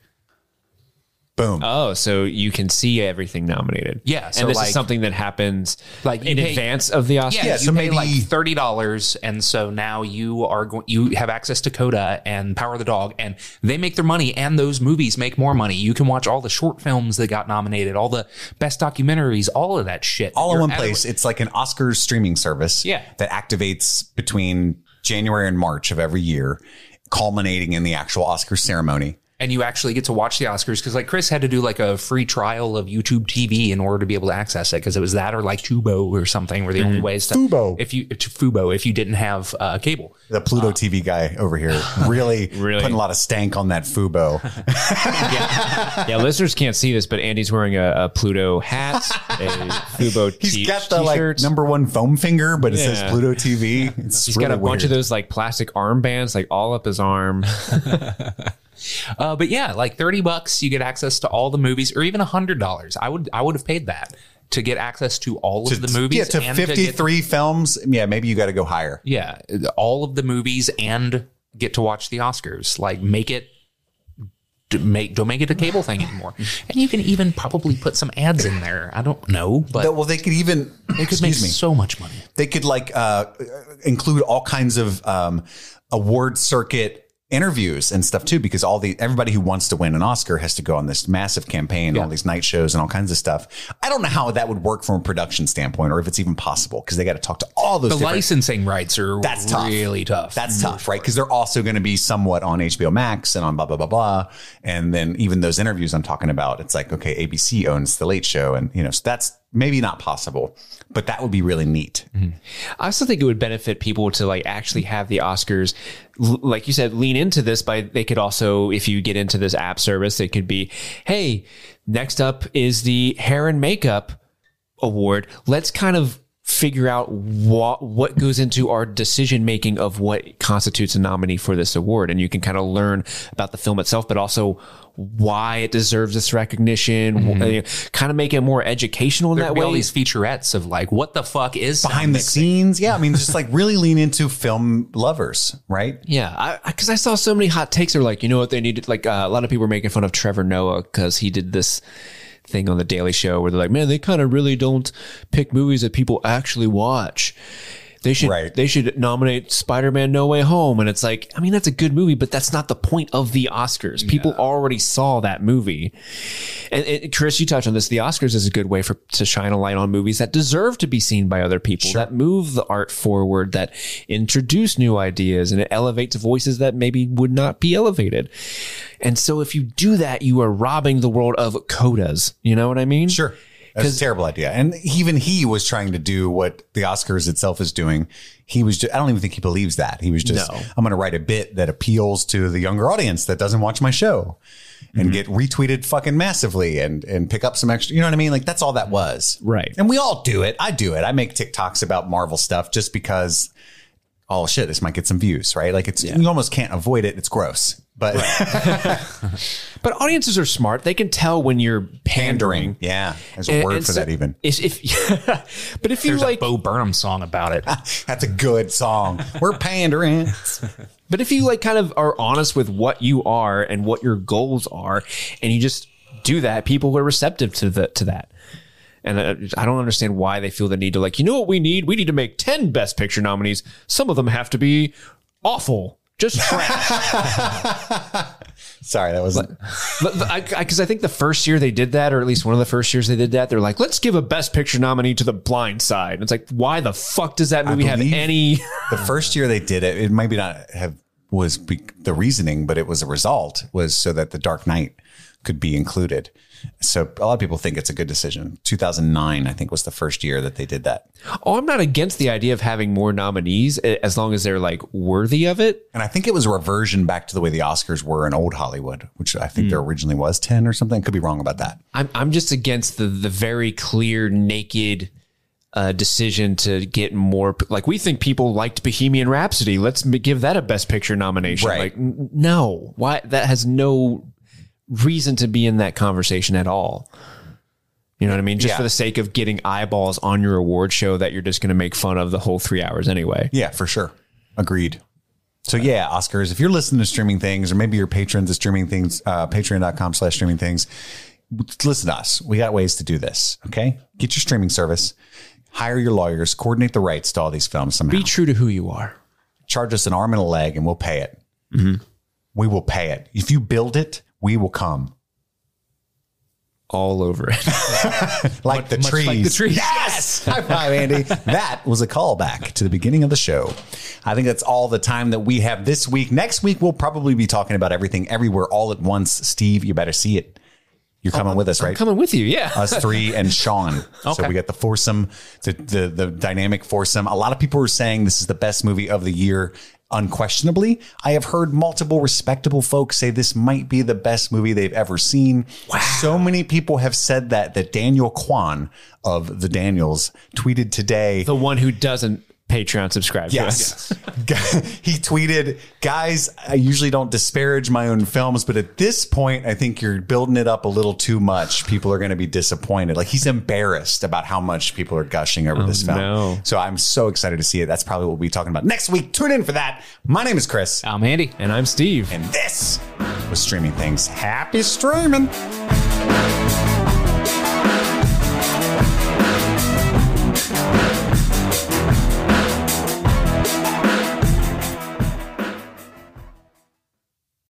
Boom. Oh, so you can see everything nominated. Yeah, so and this like- is something that happens Like, like you in pay- advance of the Oscars. Yeah, Yeah, you so pay maybe- like thirty dollars, and so now you are going. You have access to Coda and Power of the Dog, and they make their money, and those movies make more money. You can watch all the short films that got nominated, all the best documentaries, all of that shit, all in You're one place. It's like an Oscars streaming service Yeah. that activates between January and March of every year, culminating in the actual Oscars ceremony. And you actually get to watch the Oscars because like Chris had to do like a free trial of YouTube TV in order to be able to access it because it was that or like Tubo or something were the only ways to Fubo. if you to Fubo if you didn't have uh, cable. The Pluto TV guy over here [laughs] really, Really? putting a lot of stank on that Fubo. [laughs] yeah, listeners can't see this, but Andy's wearing a, a Pluto hat, a [laughs] Fubo He's t- got the like t-shirt. number one foam finger, but it says Pluto TV. It's He's really got a bunch of those like plastic armbands, like all up his arm. Uh, but yeah, like thirty bucks you get access to all the movies, or even a hundred dollars. I would I would have paid that to get access to all of the movies. Yeah, to and get- 53 films. Yeah, maybe you got to go higher. yeah, all of the movies and get to watch the Oscars. Like make it make don't make it a cable thing anymore. And you can even probably put some ads in there. I don't know, but Well, they could even, it could make excuse me, so much money. they could like uh, include all kinds of um, award circuit interviews and stuff too because all the everybody who wants to win an oscar has to go on this massive campaign all these night shows and all kinds of stuff i don't know how that would work from a production standpoint or if it's even possible because they got to talk to all those The licensing rights are That's tough. really tough. that's mm. tough, right? Because they're also going to be somewhat on HBO Max and on blah blah blah blah. And then even those interviews I'm talking about, it's like okay, ABC owns the Late Show, and you know so that's maybe not possible, but that would be really neat. I also think it would benefit people to like actually have the Oscars, l- like you said, lean into this. By they could also, if you get into this app service, it could be, hey, next up is the hair and makeup award. Let's kind of figure out what what goes into our decision making of what constitutes a nominee for this award, and you can kind of learn about the film itself, but also why it deserves this recognition. Kind of make it more educational in There'd that be way. all these featurettes of like, what the fuck is Behind the mixing? scenes, yeah, I mean, just like really lean into [laughs] film lovers, right? Yeah, because I, saw so many hot takes. Are like, you know what they needed? Like uh, a lot of people were making fun of Trevor Noah because he did this thing on the Daily Show where they're like, man, they kind of really don't pick movies that people actually watch. They should Right. they should nominate Spider-Man No Way Home and it's like I mean that's a good movie but that's not the point of the Oscars. People already saw that movie. And, and Chris you touched on this the Oscars is a good way for to shine a light on movies that deserve to be seen by other people that move the art forward that introduce new ideas and it elevates voices that maybe would not be elevated. And so if you do that you are robbing the world of codas. You know what I mean? Sure. That's a terrible idea. And even he was trying to do what the Oscars itself is doing. He was just, I don't even think he believes that. He was just, No. I'm going to write a bit that appeals to the younger audience that doesn't watch my show and mm-hmm. get retweeted fucking massively and, and pick up some extra, you know what I mean? Like that's all that was. Right. And we all do it. I do it. I make TikToks about Marvel stuff just because oh shit, this might get some views, right? Like it's you almost can't avoid it. It's gross, but [laughs] But audiences are smart. They can tell when you're pandering. yeah, there's a And- word and for so that even. If, if [laughs] but if you like a Bo Burnham song about it. [laughs] That's a good song. We're pandering. But if you like kind of are honest with what you are and what your goals are, and you just do that, people are receptive to the to that. And I don't understand why they feel the need to like, you know what we need? We need to make 10 best picture nominees. Some of them have to be awful. Just trash. [laughs] Sorry, that was like. Because I, I, think the first year they did that, or at least one of the first years they did that, they're like, let's give a best picture nominee to The Blind Side. And it's like, why the fuck does that movie have any? [laughs] the first year they did it. It maybe not have was be, the reasoning, but it was a result was so that the Dark Knight could be included. So a lot of people think it's a good decision. 2009, I think, was the first year that they did that. Oh, I'm not against the idea of having more nominees eh, as long as they're like worthy of it. And I think it was a reversion back to the way the Oscars were in old Hollywood, which I think there originally was 10 or something. Could be wrong about that. I'm I'm just against the the very clear naked uh, decision to get more like we think people liked Bohemian Rhapsody. Let's give that a Best Picture nomination. Right. Like n- no, why that has no reason to be in that conversation at all. You know what I mean? Just Yeah. for the sake of getting eyeballs on your award show that you're just going to make fun of the whole three hours anyway. Yeah, for sure. Agreed. So yeah, Oscars, if you're listening to streaming things or maybe you're patrons of streaming things, uh, patreon.com slash streaming things, listen to us. We got ways to do this. Okay. Get your streaming service, hire your lawyers, coordinate the rights to all these films somehow. Be true to who you are. Charge us an arm and a leg and we'll pay it. We will pay it. If you build it, we will come. All over it. [laughs] Like the trees. like the trees. Yes. High five, Andy. that was a callback to the beginning of the show. I think that's all the time that we have this week. Next week, we'll probably be talking about everything everywhere all at once. Steve, you better see it. You're coming with us, right? Coming with you, yeah. us three and Sean. [laughs] So we got the foursome, the, the the dynamic foursome. A lot of people are saying this is the best movie of the year, unquestionably. I have heard multiple respectable folks say this might be the best movie they've ever seen. Wow. So many people have said that that Daniel Kwan of the Daniels tweeted today. the one who doesn't Patreon subscribe. to us. Yes. [laughs] he tweeted, guys, I usually don't disparage my own films, but at this point, I think you're building it up a little too much. People are going to be disappointed. Like he's embarrassed about how much people are gushing over oh, this film. no. So I'm so excited to see it. That's probably what we'll be talking about next week. Tune in for that. My name is Chris, I'm Andy. And I'm Steve. and this was Streaming Things. Happy streaming.